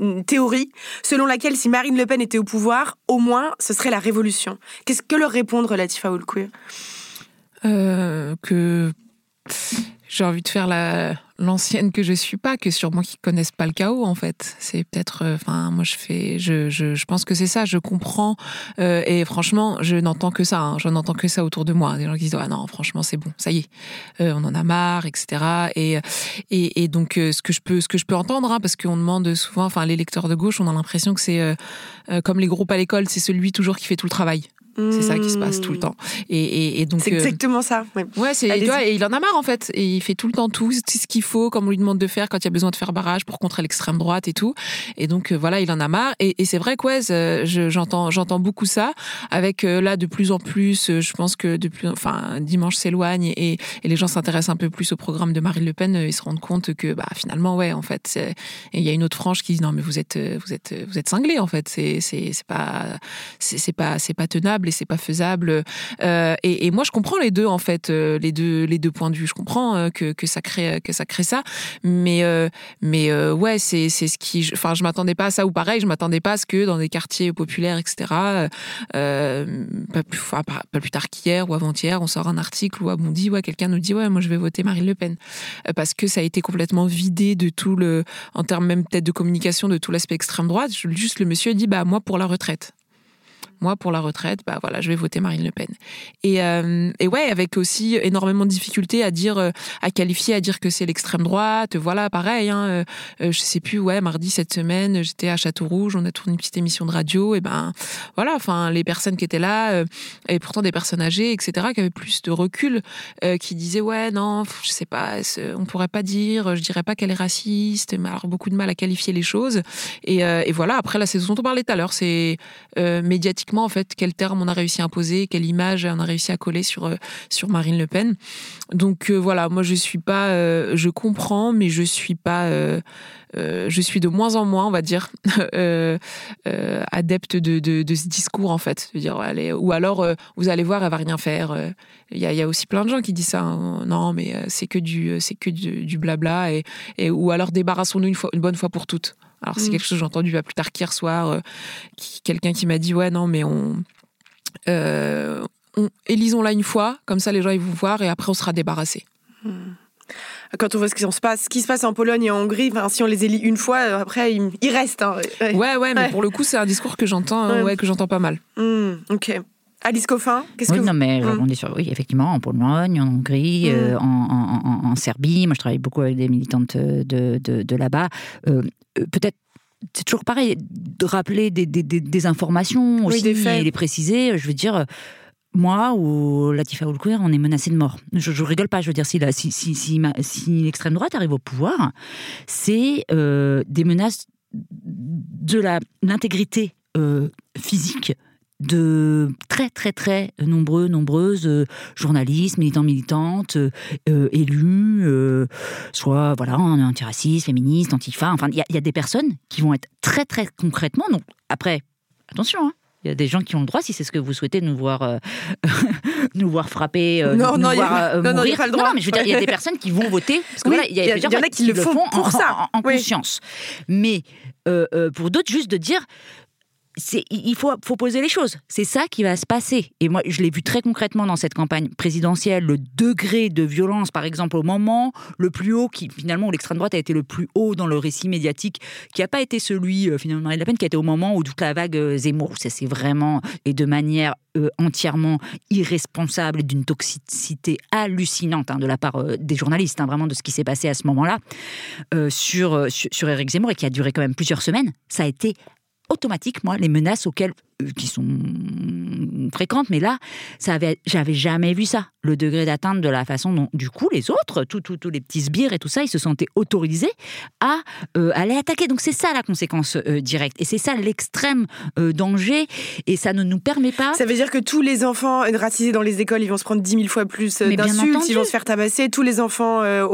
une théorie selon laquelle si Marine Le Pen était au pouvoir, au moins ce serait la révolution. Qu'est-ce que leur répondre, Latifa Oulkouer euh, que j'ai envie de faire la l'ancienne que je suis pas, que sûrement qui connaissent pas le chaos en fait. C'est peut-être, euh, enfin moi je fais, je, je, je pense que c'est ça. Je comprends euh, et franchement je n'entends que ça. Hein, je n'entends que ça autour de moi. Des gens qui disent ah non franchement c'est bon, ça y est, on en a marre, etc. Et et, et donc ce que je peux ce que je peux entendre, hein, parce qu'on demande souvent, enfin les lecteurs de gauche, on a l'impression que c'est comme les groupes à l'école, c'est celui toujours qui fait tout le travail. C'est ça qui se passe tout le temps. Et, et, et donc C'est euh, exactement ça. ouais. Ouais, c'est et il en a marre en fait. Et il fait tout le temps tout, ce qu'il faut, comme on lui demande de faire quand il y a besoin de faire barrage pour contrer l'extrême droite et tout. Et donc euh, voilà, il en a marre. Et, et c'est vrai que ouais, euh, je- j'entends j'entends beaucoup ça. Avec euh, là de plus en plus, je pense que depuis, enfin dimanche s'éloigne et, et les gens s'intéressent un peu plus au programme de Marine Le Pen. Ils se rendent compte que bah finalement ouais, en fait, il y a une autre frange qui dit non mais vous êtes vous êtes vous êtes cinglés en fait. C'est c'est pas c'est pas c'est pas tenable et c'est pas faisable. Euh, et, moi, je comprends les deux en fait, euh, les deux les deux points de vue. Je comprends euh, que, que ça crée que ça crée ça, mais mais ouais, c'est c'est ce qui, je- enfin, je m'attendais pas à ça ou pareil, je m'attendais pas à ce que dans des quartiers populaires, etc. pas plus tard qu'hier ou avant-hier, on sort un article où on dit ouais, quelqu'un nous dit ouais, moi je vais voter Marine Le Pen parce que ça a été complètement vidé de tout le, en termes même peut-être de communication, de tout l'aspect extrême droite. Juste le monsieur dit bah moi pour la retraite moi pour la retraite, bah voilà, je vais voter Marine Le Pen. Et, euh, et ouais, avec aussi énormément de difficultés à dire, euh, à qualifier, à dire que c'est l'extrême droite. Voilà, pareil. Hein, euh, euh, je sais plus. Ouais, mardi cette semaine, j'étais à Château Rouge, on a tourné une petite émission de radio. Et ben voilà, enfin les personnes qui étaient là, et pourtant des personnes âgées, etc., qui avaient plus de recul, qui disaient ouais non, je sais pas, on pourrait pas dire, je dirais pas qu'elle est raciste, mais alors beaucoup de mal à qualifier les choses. Et, et voilà, après là, c'est ce dont on parlait tout à l'heure, c'est euh, en fait quel terme on a réussi à imposer, quelle image on a réussi à coller sur euh, sur Marine Le Pen. Donc euh, voilà, moi je suis pas, euh, je comprends, mais je suis pas, je suis de moins en moins, on va dire, adepte de, ce discours en fait, dire allez, ou alors vous allez voir, elle va rien faire. Il y, a, aussi plein de gens qui disent ça. hein. Non, mais c'est que du, que du, blabla et, et ou alors débarrassons-nous une une bonne fois pour toutes. Alors c'est Mm. quelque chose que j'ai entendu pas plus tard qu'hier soir, euh, qui- quelqu'un qui m'a dit ouais non mais on, euh, on élisons-la une fois, comme ça les gens ils vont voir et après on sera débarrassé. Quand on voit ce qui se passe, ce qui se passe en Pologne et en Hongrie, enfin, si on les élit une fois, euh, après ils, ils restent. hein. Ouais. Ouais ouais mais Ouais. pour le coup c'est un discours que j'entends Ouais. ouais que j'entends pas mal. Hmm, ok. Alice Coffin, qu'est-ce Oui, que non, vous... mais Mm. on est sur, oui, effectivement, en Pologne, en Hongrie, Mm. euh, en, en- en- en Serbie. Moi, je travaille beaucoup avec des militantes de, de, de là-bas. Euh, Peut-être. C'est toujours pareil, de rappeler des, des, des- des informations Oui, aussi faits. et les préciser. Je veux dire, euh, moi ou Latifa Oulkouer, on est menacé de mort. Je, je rigole pas, je veux dire, si, la- si, si, si, l'extrême droite arrive au pouvoir, c'est euh, des menaces de l'intégrité euh, physique de très très très nombreux, nombreuses euh, journalistes, militants, militantes, euh, euh, élus, euh, soit voilà, antiracistes, féministes, antifa. Enfin, il y, y a des personnes qui vont être très très concrètement. Donc après, attention. hein, il y a des gens qui ont le droit, si c'est ce que vous souhaitez, nous voir, euh, nous voir frapper, euh, Non, nous non, il y a- voir euh, non, non, mourir. pas le droit. mais je veux dire, il y a des personnes qui vont voter. Parce que Oui, voilà, il y a, y a- y en a qui le font pour en- ça. en, en Oui. conscience. Mais pour d'autres, juste de dire, il faut, poser les choses. C'est ça qui va se passer. Et moi, je l'ai vu très concrètement dans cette campagne présidentielle, le degré de violence, par exemple, au moment le plus haut, qui finalement, où l'extrême droite a été le plus haut dans le récit médiatique, qui n'a pas été celui, euh, finalement, de Marine Le Pen, qui a été au moment où toute la vague euh, Zemmour, ça c'est vraiment, et de manière euh, entièrement irresponsable d'une toxicité hallucinante hein, de la part des journalistes, hein, vraiment de ce qui s'est passé à ce moment-là, sur, sur, sur Éric Zemmour, et qui a duré quand même plusieurs semaines, ça a été automatique, moi, les menaces auxquelles, qui sont fréquentes, mais là, ça avait, j'avais jamais vu ça. le degré d'atteinte de la façon dont, du coup, les autres, tous les petits sbires et tout ça, ils se sentaient autorisés à euh, aller attaquer. Donc c'est ça la conséquence euh, directe. Et c'est ça l'extrême euh, danger. Et ça ne nous permet pas... Ça veut dire que tous les enfants racisés dans les écoles, ils vont se prendre 10 000 fois plus d'insultes, ils vont se faire tabasser, tous les enfants euh,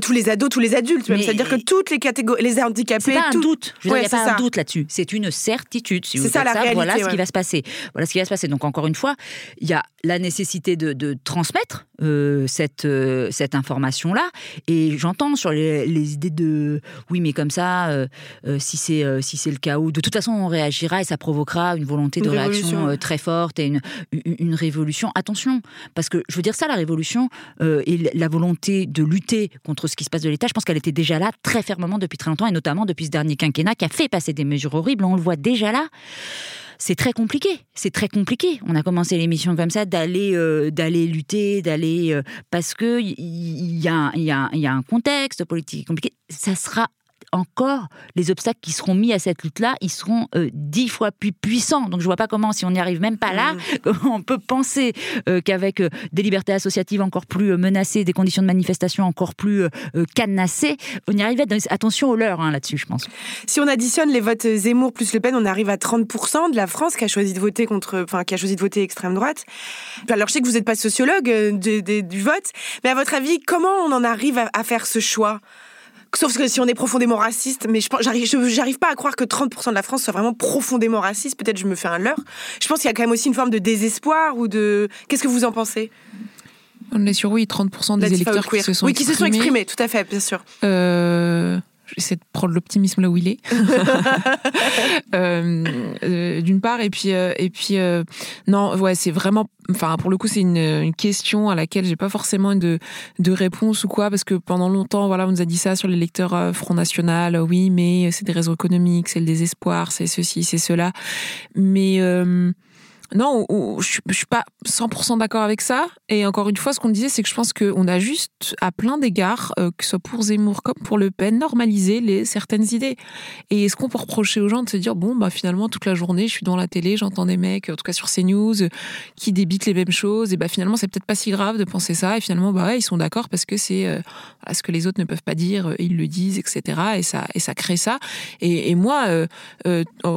tous les ados, tous les adultes même. C'est-à-dire que toutes les catégories, les handicapés, C'est pas un tout- doute. Je veux dire, Ouais, il n'y a pas ça. un doute là-dessus. C'est une certitude. Si C'est ça, la réalité, Voilà ce qui va se passer. Voilà ce qui va se passer. Donc encore une fois, il y a la nécessité de, de transmettre euh, cette euh, cette information-là. Et j'entends sur les, les idées de oui, mais comme ça, euh, si c'est si c'est le chaos, de toute façon, on réagira et ça provoquera une volonté de Une réaction très forte et une, une, une révolution. Attention, parce que je veux dire ça, la révolution et la volonté de lutter contre ce qui se passe de l'État, je pense qu'elle était déjà là très fermement depuis très longtemps, et notamment depuis ce dernier quinquennat qui a fait passer des mesures horribles. On le voit déjà là. C'est très compliqué. C'est très compliqué. On a commencé l'émission comme ça, d'aller euh, lutter, d'aller euh, parce que il y, y a un contexte politique compliqué. Ça sera encore les obstacles qui seront mis à cette lutte-là, ils seront euh, dix fois plus puissants. Donc je vois pas comment, si on n'y arrive même pas là, comment on peut penser euh, qu'avec euh, des libertés associatives encore plus menacées, des conditions de manifestation encore plus cadenassées, on y arrivait. Attention aux leurs hein, là-dessus, je pense. Si on additionne les votes Zemmour plus Le Pen, on arrive à 30% de la France qui a choisi de voter contre, enfin, qui a choisi de voter extrême droite. Alors, je sais que vous n'êtes pas sociologue de- de- du vote, mais à votre avis, comment on en arrive à, à faire ce choix? Sauf que si on est profondément raciste, mais je j'arrive, pas à croire que 30% de la France soit vraiment profondément raciste. Peut-être je me fais un leurre. Je pense qu'il y a quand même aussi une forme de désespoir ou de. Qu'est-ce que vous en pensez? On est sur, oui, 30% des Latif électeurs qui se sont Oui, qui se sont exprimés, tout à fait, bien sûr. Euh, J'essaie de prendre l'optimisme là où il est. Euh, euh, D'une part, et puis, euh, et puis euh, non, ouais, c'est vraiment. Enfin, pour le coup, c'est une, une question à laquelle j'ai pas forcément de, de réponse ou quoi, parce que pendant longtemps, voilà, on nous a dit ça sur les lecteurs Front National. Oui, mais c'est des réseaux économiques, c'est le désespoir, c'est ceci, c'est cela. Mais non, je, je suis pas 100% d'accord avec ça. Et encore une fois, ce qu'on disait, c'est que je pense qu'on a juste, à plein d'égards, euh, que ce soit pour Zemmour comme pour Le Pen, normalisé les, certaines idées. Et est-ce qu'on peut reprocher aux gens de se dire, bon, bah finalement, toute la journée, je suis dans la télé, j'entends des mecs, en tout cas sur CNews, qui débitent les mêmes choses, et bah finalement, c'est peut-être pas si grave de penser ça. Et finalement, bah ils sont d'accord parce que c'est euh, ce que les autres ne peuvent pas dire, euh, ils le disent, etc. Et ça, et ça crée ça. Et, moi,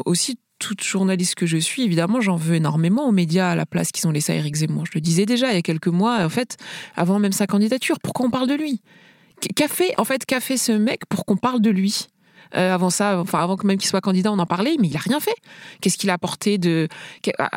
aussi, toute journaliste que je suis, évidemment, j'en veux énormément aux médias à la place qu'ils ont laissé à Éric Zemmour. Je le disais déjà il y a quelques mois, en fait, avant même sa candidature. Pourquoi on parle de lui Qu'a fait, en fait, qu'a fait ce mec pour qu'on parle de lui? Euh, avant ça, enfin avant que même qu'il soit candidat, on en parlait, mais il a rien fait. Qu'est-ce qu'il a apporté de,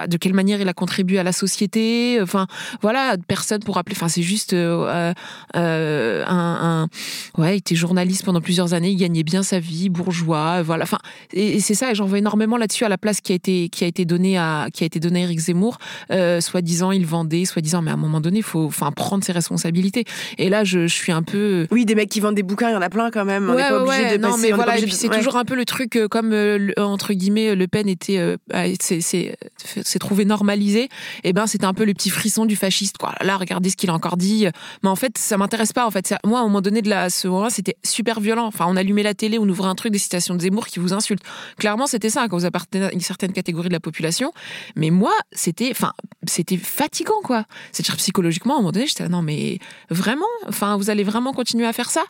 de quelle manière il a contribué à la société Enfin, voilà, personne pour rappeler. Enfin, c'est juste euh, euh, un, un, ouais, il était journaliste pendant plusieurs années, il gagnait bien sa vie, bourgeois, voilà. Enfin, et, et c'est ça, et j'en veux énormément là-dessus à la place qui a été qui a été donnée à qui a été donnée à Éric Zemmour. Euh, soi-disant, il vendait, soi-disant, mais à un moment donné, il faut, enfin, prendre ses responsabilités. Et là, je, je suis un peu Oui, des mecs qui vendent des bouquins, il y en a plein quand même. on n'est Ouais, pas ouais, obligé ouais. de non, passer- mais on est voilà, pas et obligé puis c'est ouais. toujours un peu le truc euh, comme euh, le- entre guillemets Le Pen était euh, s'est trouvé normalisé et ben c'était un peu le petit frisson du fasciste quoi. Là regardez ce qu'il a encore dit mais en fait ça m'intéresse pas en fait. Moi à un moment donné de la ce moment c'était super violent. Enfin on allumait la télé on ouvrait un truc des citations de Zemmour qui vous insultent clairement c'était ça quand vous appartenez à une certaine catégorie de la population. Mais moi c'était enfin c'était fatigant quoi. C'est-à-dire psychologiquement à un moment donné j'étais là, non mais vraiment? Enfin vous allez vraiment continuer à faire ça?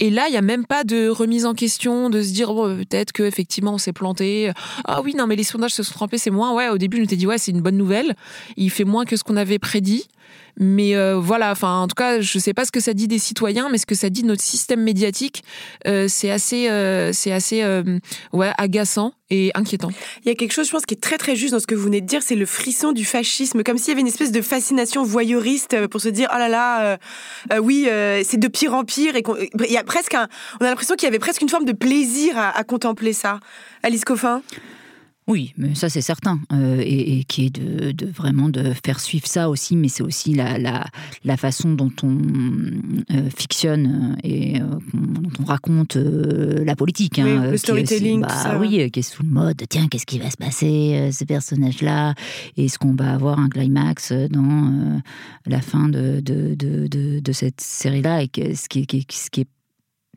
Et là, il n'y a même pas de remise en question, de se dire bon, peut-être que effectivement on s'est planté. Ah oui, non, mais les sondages se sont trompés, c'est moins. Ouais, au début, je m'étais dit ouais, c'est une bonne nouvelle. Il fait moins que ce qu'on avait prédit. Mais euh, voilà, enfin, en tout cas, je sais pas ce que ça dit des citoyens, mais ce que ça dit de notre système médiatique, euh, c'est assez, euh, c'est assez, ouais, agaçant et inquiétant. Il y a quelque chose, je pense, qui est très très juste dans ce que vous venez de dire, c'est le frisson du fascisme, comme s'il y avait une espèce de fascination voyeuriste pour se dire, oh là là, oui, c'est de pire en pire, et il y a presque un, on a l'impression qu'il y avait presque une forme de plaisir à, à contempler ça. Alice Coffin? Oui, mais ça c'est certain, Euh, et, et qui est de, de vraiment de faire suivre ça aussi, mais c'est aussi la, la, la façon dont on euh, fictionne et euh, dont on raconte la politique. Oui, le storytelling, bah, ça, oui, qui est sous le mode. Tiens, qu'est-ce qui va se passer ce personnage-là Est-ce qu'on va avoir un climax dans la fin de, cette série-là Et ce qui est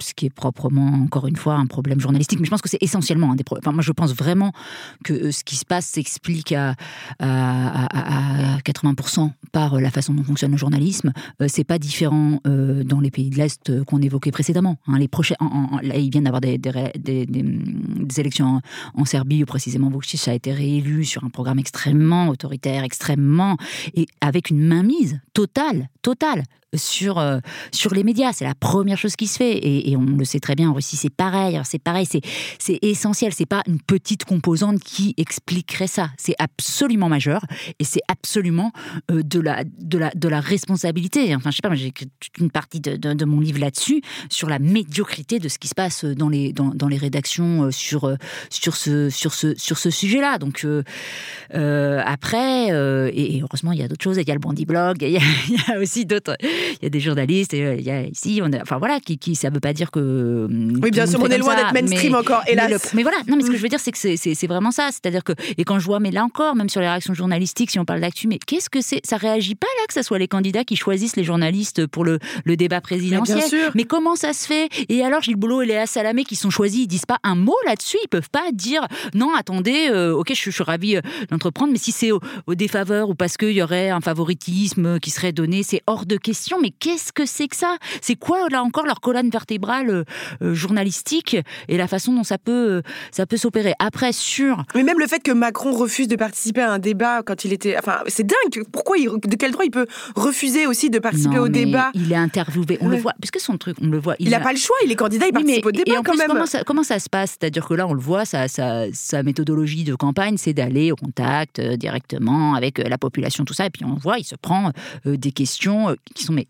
ce qui est proprement, encore une fois, un problème journalistique. Mais je pense que c'est essentiellement un des problèmes. Moi, je pense vraiment que euh, ce qui se passe s'explique à, à, à, 80% par euh, la façon dont fonctionne le journalisme. Euh, c'est pas différent dans les pays de l'Est qu'on évoquait précédemment. Hein. les prochains, ils viennent d'avoir des, des, des, élections en, Serbie où précisément Vucic a été réélu sur un programme extrêmement autoritaire, extrêmement et avec une mainmise totale, totale sur, euh, sur les médias. C'est la première chose qui se fait. On le sait très bien en Russie, c'est pareil. C'est pareil, c'est, essentiel. C'est pas une petite composante qui expliquerait ça. C'est absolument majeur et c'est absolument euh, de, la, de, la, de la responsabilité. Enfin, je sais pas, j'ai écrit toute une partie de, mon livre là-dessus, sur la médiocrité de ce qui se passe dans les, dans, dans les rédactions euh, sur, sur ce, sur ce, sur ce sujet-là. Donc, après, et, heureusement, il y a d'autres choses. Il y a le Bondi Blog, il y a, aussi d'autres il y a des journalistes, et, euh, il y a ici, enfin voilà, qui, qui, ça veut pas dire que. Oui, bien sûr, on est loin d'être mainstream encore, hélas. Mais, voilà, non, mais ce que mm. je veux dire, c'est que c'est vraiment ça. C'est-à-dire que, et quand je vois, mais là encore, même sur les réactions journalistiques, si on parle d'actu, mais qu'est-ce que c'est? Ça réagit pas là que ce soit les candidats qui choisissent les journalistes pour le, le débat présidentiel. Mais, bien sûr. mais comment ça se fait? Et alors, Gilles Boulot et Léa Salamé qui sont choisis, ils disent pas un mot là-dessus, ils peuvent pas dire non, attendez, euh, ok, je, suis ravi euh, d'entreprendre, mais si c'est au, au, défaveur ou parce qu'il y aurait un favoritisme qui serait donné, c'est hors de question. Mais qu'est-ce que c'est que ça? C'est quoi là encore leur colonne vertébrale? Euh, euh, journalistique et la façon dont ça peut euh, ça peut s'opérer. Après sur mais même le fait que Macron refuse de participer à un débat quand il était enfin c'est dingue. Pourquoi il, de quel droit il peut refuser aussi de participer au débat Il est interviewé, on le voit puisque son truc, on le voit. Il n'a pas le choix, il est candidat, il participe au débat quand même. Comment ça, comment ça, se passe? C'est-à-dire que là on le voit, sa, sa, sa méthodologie de campagne, c'est d'aller au contact directement avec la population, tout ça, et puis on voit, il se prend des questions qui sont mais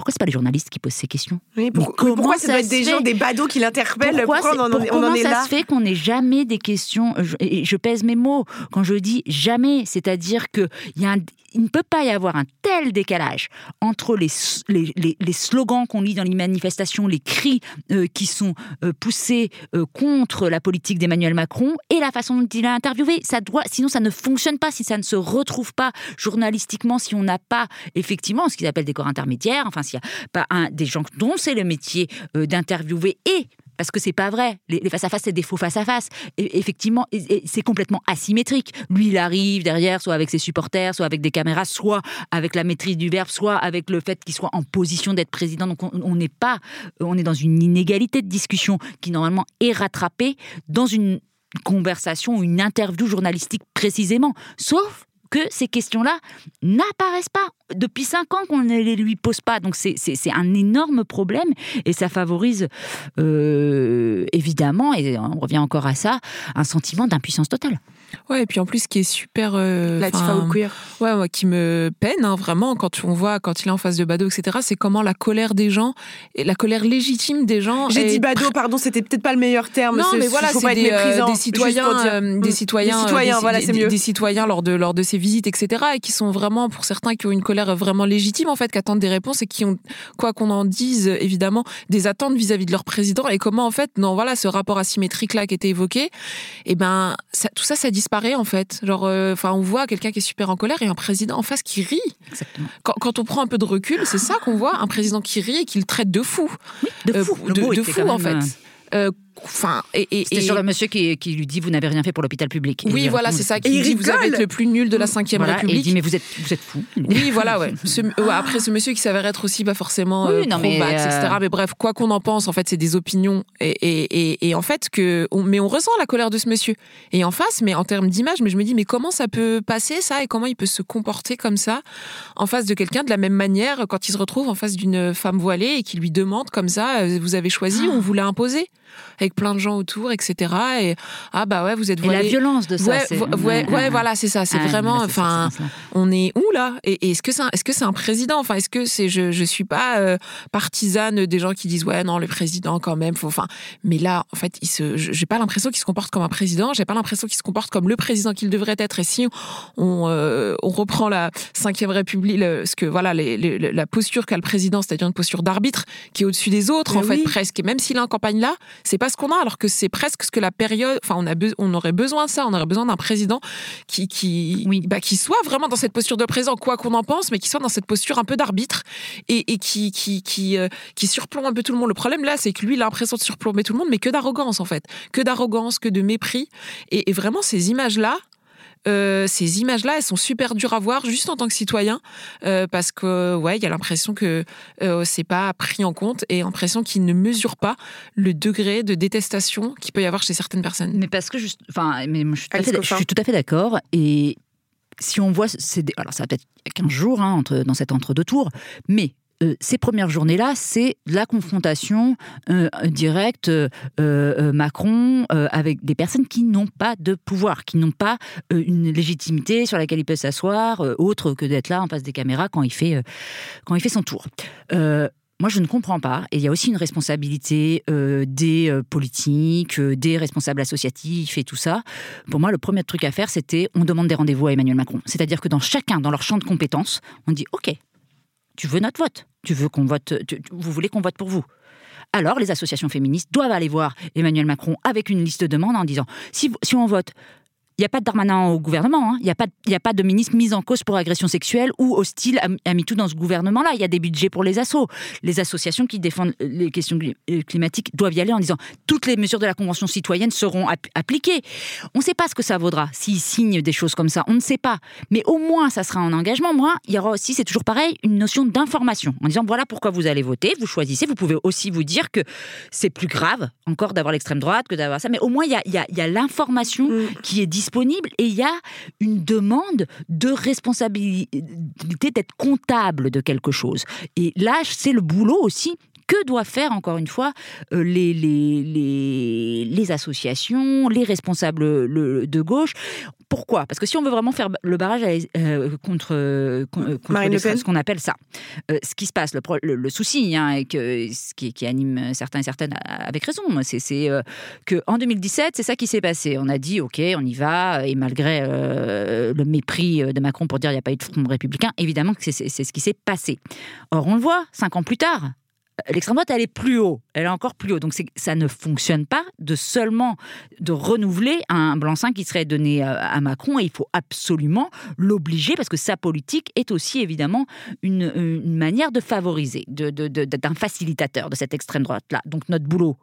pourquoi c'est pas les journalistes qui posent ces questions? Oui, Pourquoi ça doit être des gens, des badauds qui l'interpellent Pourquoi, on en, comment est ça se fait qu'on n'ait jamais des questions? Et je pèse mes mots quand je dis jamais, c'est-à-dire que il y a un, il ne peut pas y avoir un tel décalage entre les, les, les, slogans qu'on lit dans les manifestations, les cris euh, qui sont euh, poussés euh, contre la politique d'Emmanuel Macron et la façon dont il a interviewé. Ça doit, sinon ça ne fonctionne pas, si ça ne se retrouve pas journalistiquement, si on n'a pas effectivement ce qu'ils appellent des corps intermédiaires, enfin n'y a pas un, des gens dont c'est le métier d'interviewer et parce que c'est pas vrai. Les, face à face, c'est des faux face à face. Et, effectivement, c'est complètement asymétrique. Lui, il arrive derrière, soit avec ses supporters, soit avec des caméras, soit avec la maîtrise du verbe, soit avec le fait qu'il soit en position d'être président. Donc on n'est pas, on est dans une inégalité de discussion qui normalement est rattrapée dans une conversation une interview journalistique précisément. Sauf que ces questions-là n'apparaissent pas. Depuis cinq ans qu'on ne les lui pose pas. Donc c'est un énorme problème et ça favorise euh, évidemment, et on revient encore à ça, un sentiment d'impuissance totale. Ouais, et puis en plus, ce qui est super. Euh, ou queer. Ouais, ouais, qui me peine, hein, vraiment, quand on voit, quand il est en face de Bado, etc., c'est comment la colère des gens, et la colère légitime des gens. J'ai dit Bado, pardon, c'était peut-être pas le meilleur terme. Non, mais voilà, c'est des, euh, des, citoyens, euh, des citoyens, des citoyens, voilà, c'est mieux. Des citoyens lors de, lors de ces visites, etc., et qui sont vraiment, pour certains, qui ont une colère vraiment légitime, en fait, qui attendent des réponses et qui ont, quoi qu'on en dise, évidemment, des attentes vis-à-vis de leur président, et comment, en fait, non, voilà, ce rapport asymétrique-là qui était évoqué, et eh ben, ça, tout ça, ça disparaît, en fait. Genre, euh, enfin, on voit quelqu'un qui est super en colère et un président en face qui rit. Exactement. Quand, on prend un peu de recul, c'est ça qu'on voit, un président qui rit et qui le traite de fou. de fou. Euh, de, fou, en fait. Euh, Enfin, et, C'était sur le monsieur qui, qui, lui dit vous n'avez rien fait pour l'hôpital public. Oui, voilà, c'est ça. Qui dit vous avez le plus nul de la 5 République. Et il dit mais vous êtes, vous êtes fou. Oui, voilà, ouais. après, ce monsieur qui s'avère être aussi pas forcément oui, euh, mais, etc. Euh, mais bref, quoi qu'on en pense, en fait, c'est des opinions. Et, et, en fait, que, mais on ressent la colère de ce monsieur. Et en face, mais en termes d'image, mais je me dis mais comment ça peut passer ça et comment il peut se comporter comme ça en face de quelqu'un de la même manière quand il se retrouve en face d'une femme voilée et qui lui demande comme ça euh, vous avez choisi ou on vous l'a imposé? Avec plein de gens autour, etc. Et ah bah ouais, vous êtes voilé. Et la violence de ça. Ouais, ouais, voilà, c'est ça. C'est vraiment, enfin, on est où là? Et est-ce que c'est, est-ce que c'est un président? Enfin, est-ce que c'est, je, je suis pas euh, partisane des gens qui disent ouais non le président quand même. Faut, enfin, mais là, en fait, il se, j'ai pas l'impression qu'il se comporte comme un président. J'ai pas l'impression qu'il se comporte comme le président qu'il devrait être. Et si on, euh, on reprend la cinquième République, ce que voilà, la posture qu'a le président, c'est-à-dire une posture d'arbitre qui est au-dessus des autres, en fait, presque. Et même s'il est en campagne là, c'est parce qu'on a, alors que c'est presque ce que la période. Enfin, on, a on aurait besoin de ça. On aurait besoin d'un président qui, qui, Oui. bah, qui soit vraiment dans cette posture de présent, quoi qu'on en pense, mais qui soit dans cette posture un peu d'arbitre et, et qui, qui, qui, euh, qui surplombe un peu tout le monde. Le problème là, c'est que lui, il a l'impression de surplomber tout le monde, mais que d'arrogance en fait. Que d'arrogance, que de mépris. Et, et vraiment, ces images-là, euh, ces images-là, elles sont super dures à voir juste en tant que citoyen, euh, parce que ouais, il y a l'impression que euh, c'est pas pris en compte et l'impression qu'ils ne mesurent pas le degré de détestation qu'il peut y avoir chez certaines personnes. Mais parce que juste, enfin, mais moi, je suis tout à fait, Coffin. je suis tout à fait d'accord. Et si on voit, c'est alors ça va peut-être il y a 15 jours hein, entre, dans cet entre-deux tours, mais euh, ces premières journées-là, c'est la confrontation euh, directe euh, Macron avec des personnes qui n'ont pas de pouvoir, qui n'ont pas une légitimité sur laquelle il peut s'asseoir, autre que d'être là en face des caméras quand il fait, quand il fait son tour. Moi, je ne comprends pas. Et il y a aussi une responsabilité des politiques, des responsables associatifs et tout ça. Pour moi, le premier truc à faire, c'était on demande des rendez-vous à Emmanuel Macron. C'est-à-dire que dans chacun, dans leur champ de compétences, on dit OK, tu veux notre vote, tu veux qu'on vote, vous voulez qu'on vote pour vous. Alors, les associations féministes doivent aller voir Emmanuel Macron avec une liste de demandes en disant si, on vote, n'y a pas de Darmanin au gouvernement, hein. il n'y a, a pas de ministre mis en cause pour agression sexuelle ou hostile à, à MeToo dans ce gouvernement-là. Il y a des budgets pour les assos. Les associations qui défendent les questions euh, climatiques doivent y aller en disant toutes les mesures de la Convention citoyenne seront app- appliquées. On ne sait pas ce que ça vaudra s'ils signent des choses comme ça. On ne sait pas. Mais au moins, ça sera un engagement. Moi, il y aura aussi, c'est toujours pareil, une notion d'information. En disant voilà pourquoi vous allez voter, vous choisissez. Vous pouvez aussi vous dire que c'est plus grave encore d'avoir l'extrême droite que d'avoir ça. Mais au moins, il y a, a- a l'information Mm. qui est disponible et il y a une demande de responsabilité d'être comptable de quelque chose. Et là, c'est le boulot aussi que doivent faire, encore une fois, euh, les, associations, les responsables le- de gauche. Pourquoi? Parce que si on veut vraiment faire le barrage à- euh, contre, euh, euh, contre ce qu'on appelle ça, euh, ce qui se passe, le, pro- le, le souci, hein, et que, ce qui, qui anime certains et certaines avec raison, c'est c'est, euh, que en 2017, c'est ça qui s'est passé. On a dit, OK, on y va, et malgré le mépris de Macron pour dire il n'y a pas eu de front républicain, évidemment que c'est ce qui s'est passé. Or, on le voit, cinq ans plus tard, l'extrême droite, elle est plus haut, elle est encore plus haut. Donc ça ne fonctionne pas de seulement de renouveler un blanc-seing qui serait donné à, à Macron, et il faut absolument l'obliger, parce que sa politique est aussi évidemment une, manière de favoriser, de- de- d'un facilitateur de cette extrême droite-là. Donc notre boulot,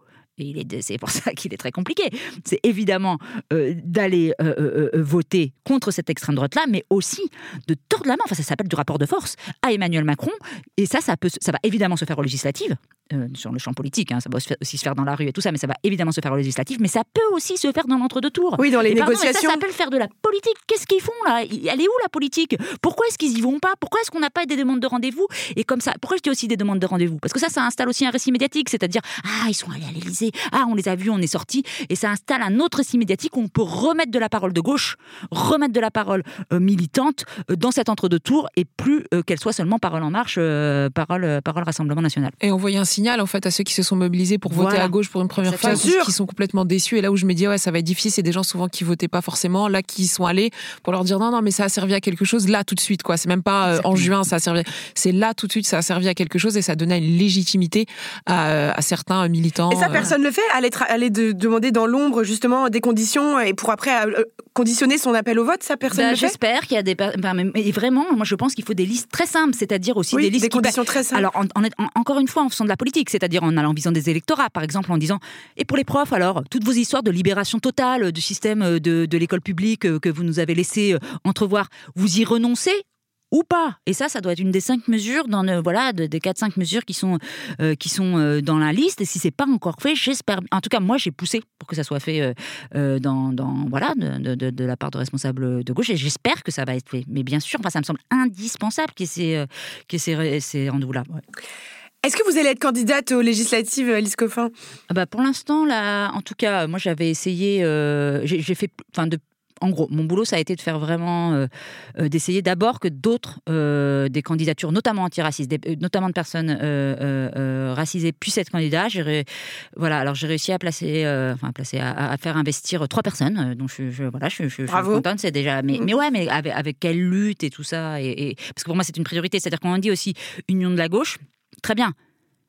c'est pour ça qu'il est très compliqué, c'est évidemment euh, d'aller euh, euh, voter contre cette extrême droite-là, mais aussi de tordre la main, enfin ça s'appelle du rapport de force, à Emmanuel Macron, et ça, ça, ça va évidemment se faire aux législatives, euh, sur le champ politique, hein, ça va aussi se faire dans la rue et tout ça, mais ça va évidemment se faire aux législatives, mais ça peut aussi se faire dans l'entre-deux tours. Oui, dans les Et pardon, mais négociations. ça s'appelle faire de la politique. Qu'est-ce qu'ils font là? Elle est où la politique? Pourquoi est-ce qu'ils y vont pas? Pourquoi est-ce qu'on n'a pas des demandes de rendez-vous? Et comme ça, pourquoi je dis aussi des demandes de rendez-vous? Parce que ça, ça installe aussi un récit médiatique, c'est-à-dire ah ils sont allés à l'Élysée, ah on les a vus, on est sortis, et ça installe un autre récit médiatique où on peut remettre de la parole de gauche, remettre de la parole euh, militante euh, dans cet entre-deux tours, et plus euh, qu'elle soit seulement parole en marche, euh, parole, euh, parole Rassemblement National. Et envoyer un signal en fait à ceux qui se sont mobilisés pour voter Voilà. à gauche pour une première fois, qui, sont complètement déçus. Et là où je me dis ouais ça va être difficile, c'est des gens souvent qui votaient pas forcément, là qui sont allés pour leur dire non non mais ça a servi à quelque chose là tout de suite quoi. C'est même pas euh, en juin ça a servi, c'est là tout de suite ça a servi à quelque chose et ça donnait une légitimité à, à certains militants. Et ça, euh, personne ne le fait Aller, aller de- demander dans l'ombre, justement, des conditions et pour après euh, conditionner son appel au vote, ça, personne Bah, ne J'espère qu'il y a des. per- enfin, mais- mais vraiment, moi je pense qu'il faut des listes très simples, c'est-à-dire aussi Oui, des listes des qui conditions très simples. Alors, en- en- en- encore une fois, en faisant de la politique, c'est-à-dire en allant en visant des électorats, par exemple, en disant Et pour les profs, alors, toutes vos histoires de libération totale du système euh, de, de l'école publique euh, que vous nous avez laissé euh, entrevoir, vous y renoncez ou pas Et ça, ça doit être une des cinq mesures, dans le, voilà, de- des quatre cinq mesures qui sont, euh, qui sont euh, dans la liste. Et si c'est pas encore fait, j'espère. En tout cas, moi, j'ai poussé pour que ça soit fait euh, dans, dans, voilà, de, de- de- de la part de responsables de gauche. Et j'espère que ça va être fait. Mais bien sûr, enfin, ça me semble indispensable qu'il y ait ces, ces, ouais. Est-ce que vous allez être candidate aux législatives, Alice Coffin? Ah bah pour l'instant, là, en tout cas, moi j'avais essayé, euh, j'ai fait, enfin, de, en gros, mon boulot, ça a été de faire vraiment, euh, euh, d'essayer d'abord que d'autres, euh, des candidatures, notamment antiracistes, des- notamment de personnes racisées, puissent être candidats. J'ai voilà, alors j'ai réussi à placer, enfin, à placer, à, à faire investir trois personnes, donc je, je- voilà, je, je- je suis contente, c'est déjà, mais, Mm. mais ouais, mais avec, avec quelle lutte et tout ça, et, et- parce que pour moi c'est une priorité, c'est-à-dire qu'on dit aussi union de la gauche, très bien.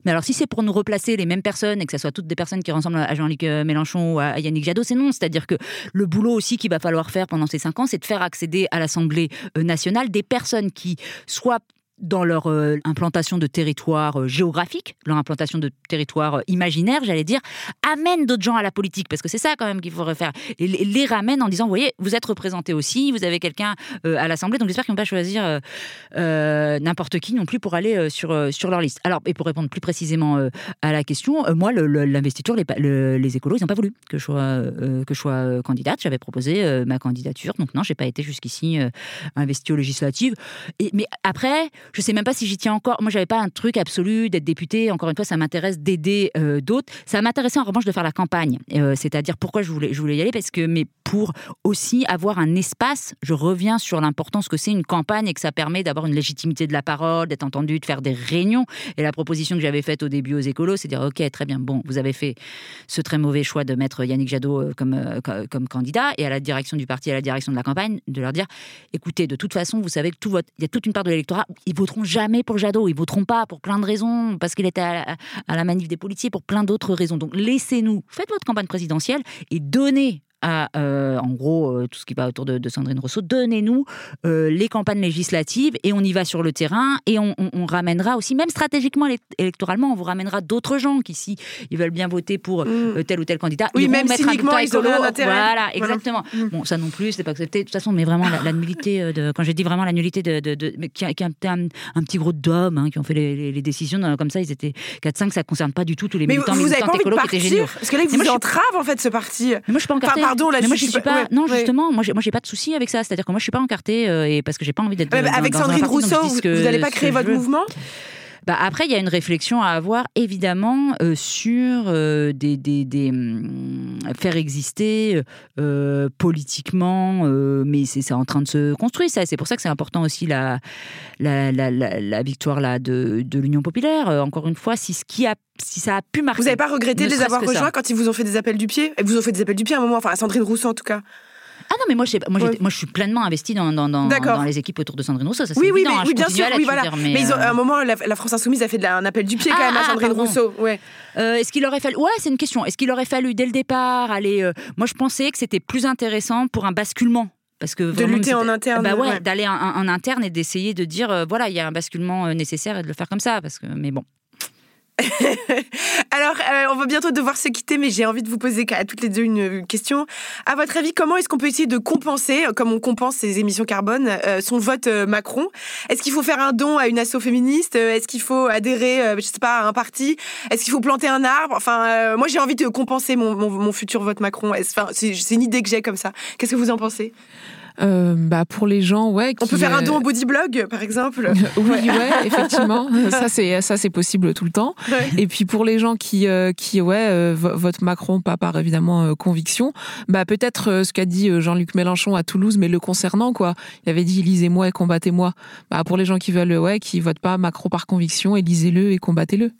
Mais alors, si c'est pour nous replacer les mêmes personnes et que ce soit toutes des personnes qui ressemblent à Jean-Luc euh, Mélenchon ou à Yannick Jadot, c'est non. C'est-à-dire que le boulot aussi qu'il va falloir faire pendant ces cinq ans, c'est de faire accéder à l'Assemblée euh, nationale des personnes qui, soit dans leur euh, implantation de territoire euh, géographique, leur implantation de territoire euh, imaginaire, j'allais dire, amènent d'autres gens à la politique, parce que c'est ça quand même qu'il faut refaire. Et les, ramènent en disant, vous voyez, vous êtes représentés aussi, vous avez quelqu'un à l'Assemblée, donc j'espère qu'ils ne vont pas choisir n'importe qui non plus pour aller sur, sur leur liste. Alors, et pour répondre plus précisément à la question, moi, l'investiture, les, les, écolos, ils n'ont pas voulu que je sois, que je sois candidate. J'avais proposé ma candidature, donc non, j'ai pas été jusqu'ici investie aux législatives. Mais après, je sais même pas si j'y tiens encore. Moi, j'avais pas un truc absolu d'être député. Encore une fois, ça m'intéresse d'aider euh, d'autres. Ça m'intéressait en revanche de faire la campagne. Euh, c'est-à-dire pourquoi je voulais, y aller? Parce que, mais pour aussi avoir un espace. Je reviens sur l'importance que c'est une campagne et que ça permet d'avoir une légitimité de la parole, d'être entendu, de faire des réunions. Et la proposition que j'avais faite au début aux écolos, c'est de dire ok, très bien, bon, vous avez fait ce très mauvais choix de mettre Yannick Jadot euh, comme, candidat et à la direction du parti, à la direction de la campagne, de leur dire écoutez, de toute façon, vous savez que y a toute une part de l'électorat, voteront jamais pour Jadot. Ils voteront pas pour plein de raisons, parce qu'il était à la, manif des policiers, pour plein d'autres raisons. Donc laissez-nous, faites votre campagne présidentielle et donnez à, euh, en gros, euh, tout ce qui va autour de, Sandrine Rousseau. Donnez-nous euh, les campagnes législatives et on y va sur le terrain et on, ramènera aussi, même stratégiquement, électoralement, on vous ramènera d'autres gens qui, si ils veulent bien voter pour mm. tel ou tel candidat, oui, ils même mettre cyniquement, un un intérêt. Voilà, exactement. Mm. Bon, ça non plus, c'est pas accepté. De toute façon, mais vraiment, la, nullité, de, quand j'ai dit vraiment la nullité de. de, de qui, a, un, un, petit groupe d'hommes hein, qui ont fait les, décisions comme ça, ils étaient 4-5, ça concerne pas du tout tous les militants, mais vous militants écolos qui étaient géniaux. Parce que là, ils vous entravent en fait ce parti. Mais moi, je suis pas encartée. Pardon, là, je suis pas non, justement, moi, j'ai, moi, j'ai pas de souci avec ça. C'est-à-dire que moi, je suis pas encartée euh, et parce que j'ai pas envie d'être. avec Sandrine Rousseau, vous n'allez pas créer votre mouvement bah après, il y a une réflexion à avoir, évidemment, euh, sur euh, des, des, des hum, faire exister politiquement, mais c'est, en train de se construire, ça. C'est pour ça que c'est important aussi la, la, la, la, victoire là, de, de l'Union populaire. encore une fois, si ce qui a si ça a pu marcher. Vous n'avez pas regretté de les avoir rejoints quand ils vous ont fait des appels du pied? Ils vous ont fait des appels du pied à un moment, enfin à Sandrine Rousseau en tout cas. Ah non, mais moi, moi, moi je suis pleinement investie dans, dans, dans, dans, les équipes autour de Sandrine Rousseau. Ça, oui, oui, évident, mais, hein, oui, bien sûr. Oui, voilà. mais, mais ils ont, à un moment, la, France Insoumise a fait un appel du pied quand même à ah, Sandrine Rousseau. Ouais. Euh, est-ce qu'il aurait fallu. Ouais, c'est une question. Est-ce qu'il aurait fallu, dès le départ, aller. Euh, moi, je pensais que c'était plus intéressant pour un basculement parce que de lutter en interne bah ouais, d'aller en, en, interne et d'essayer de dire euh, voilà il y a un basculement nécessaire et de le faire comme ça parce que mais bon Alors, euh, on va bientôt devoir se quitter, mais j'ai envie de vous poser à toutes les deux une, question. À votre avis, comment est-ce qu'on peut essayer de compenser, comme on compense ces émissions carbone, euh, son vote euh, Macron? Est-ce qu'il faut faire un don à une asso féministe? Est-ce qu'il faut adhérer, je sais pas, à un parti? Est-ce qu'il faut planter un arbre? Enfin, moi, j'ai envie de compenser mon, mon futur vote Macron. Enfin, c'est une idée que j'ai comme ça. Qu'est-ce que vous en pensez? Euh, bah pour les gens, ouais. On peut faire un don au bodyblog, par exemple. oui, ouais, effectivement. ça c'est ça c'est possible tout le temps. Et puis pour les gens qui euh, qui ouais euh, votent Macron pas par évidemment conviction, bah peut-être ce qu'a dit Jean-Luc Mélenchon à Toulouse, mais le concernant quoi. Il avait dit lisez-moi et combattez-moi. Bah pour les gens qui veulent ouais qui votent pas Macron par conviction, élisez-le et combattez-le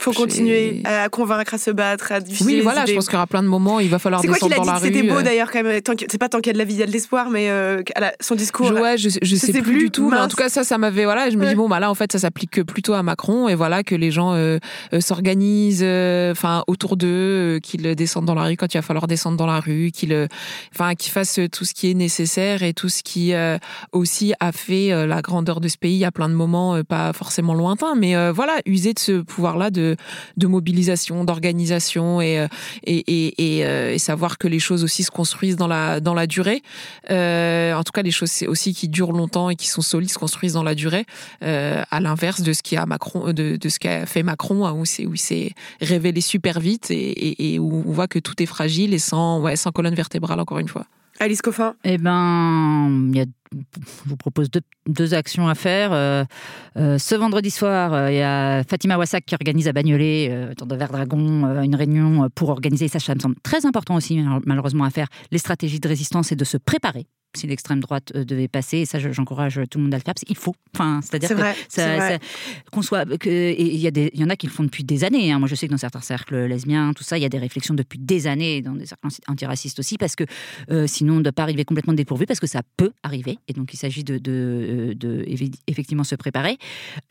faut continuer à convaincre, à se battre, à diffuser. Oui, voilà, je pense qu'il y aura plein de moments, il va falloir descendre dans la rue. C'était beau euh. d'ailleurs quand même. C'est pas tant qu'il y a de la vie, il y a de l'espoir, mais euh, son discours. ouais, je, je, sais, plus, du tout. Mais en tout cas, ça, ça m'avait. Voilà, je me dis bon, bah là, en fait, ça s'applique plutôt à Macron et voilà que les gens euh, s'organisent, enfin autour d'eux, qu'ils descendent dans la rue quand il va falloir descendre dans la rue, qu'ils, enfin, qu'ils fassent tout ce qui est nécessaire et tout ce qui aussi a fait la grandeur de ce pays à plein de moments, pas forcément lointains, mais voilà, user de ce pouvoir-là de de, mobilisation, d'organisation et, euh, euh, et, savoir que les choses aussi se construisent dans la, dans la durée. Euh, en tout cas, les choses aussi qui durent longtemps et qui sont solides se construisent dans la durée, à l'inverse de ce qui de, qu'a fait Macron, hein, où c'est s'est révélé super vite et, et, où on voit que tout est fragile et sans, ouais, sans colonne vertébrale encore une fois. Alice Coffin. Eh ben, il y a je vous propose deux, actions à faire. Euh, euh, ce vendredi soir, euh, il y a Fatima Wassak qui organise à Bagnolet, dans de Verdragon, une réunion pour organiser, ça, ça me semble très important aussi, malheureusement, à faire, les stratégies de résistance et de se préparer si l'extrême droite devait passer, et ça j'encourage tout le monde à le faire, il faut. Enfin, c'est-à-dire qu'on soit, il y a des, il y en a qui le font depuis des années. Hein. Moi, je sais que dans certains cercles lesbiens, tout ça, il y a des réflexions depuis des années dans des cercles antiracistes aussi, parce que sinon, on ne doit pas arriver complètement dépourvu, parce que ça peut arriver et donc il s'agit de, de, effectivement se préparer.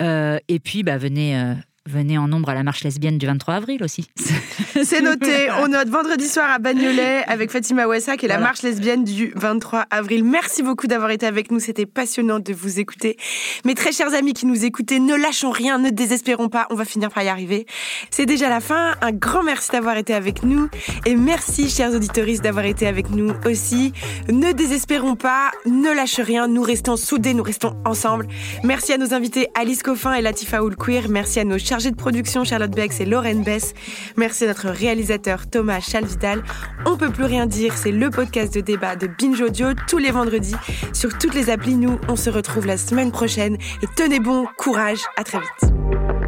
Euh, et puis, bah, venez, euh, venez en nombre à la marche lesbienne du 23 avril aussi. C'est noté. On note vendredi soir à Bagnolet avec Fatima Ouassak et la marche lesbienne du 23 avril. Merci beaucoup d'avoir été avec nous. C'était passionnant de vous écouter. Mes très chers amis qui nous écoutez, ne lâchons rien, ne désespérons pas. On va finir par y arriver. C'est déjà la fin. Un grand merci d'avoir été avec nous. Et merci, chers auditoristes, d'avoir été avec nous aussi. Ne désespérons pas, ne lâche rien. Nous restons soudés, nous restons ensemble. Merci à nos invités Alice Coffin et Latifa Oulquir. Merci à nos chargés de production Charlotte Bex et Lorraine Bess. Merci à notre réalisateur Thomas Chalvidal. On peut plus rien dire, c'est le podcast de débat de Binge Audio tous les vendredis sur toutes les applis. Nous, on se retrouve la semaine prochaine et tenez bon, courage, à très vite.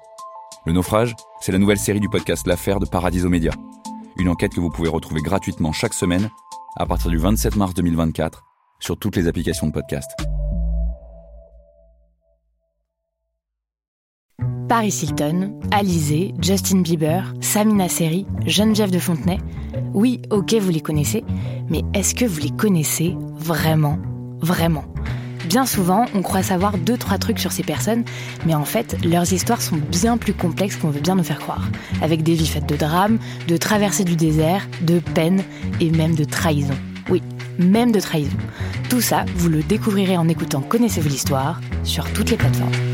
Le naufrage, c'est la nouvelle série du podcast L'affaire de Paradiso Média. Une enquête que vous pouvez retrouver gratuitement chaque semaine à partir du 27 mars 2024 sur toutes les applications de podcast. Paris Hilton, Alizé, Justin Bieber, Samina Seri, Geneviève de Fontenay. Oui, ok, vous les connaissez, mais est-ce que vous les connaissez vraiment? Vraiment Bien souvent, on croit savoir deux, trois trucs sur ces personnes, mais en fait, leurs histoires sont bien plus complexes qu'on veut bien nous faire croire. Avec des vies faites de drames, de traversées du désert, de peine et même de trahison. Oui, même de trahison. Tout ça, vous le découvrirez en écoutant Connaissez-vous l'histoire sur toutes les plateformes.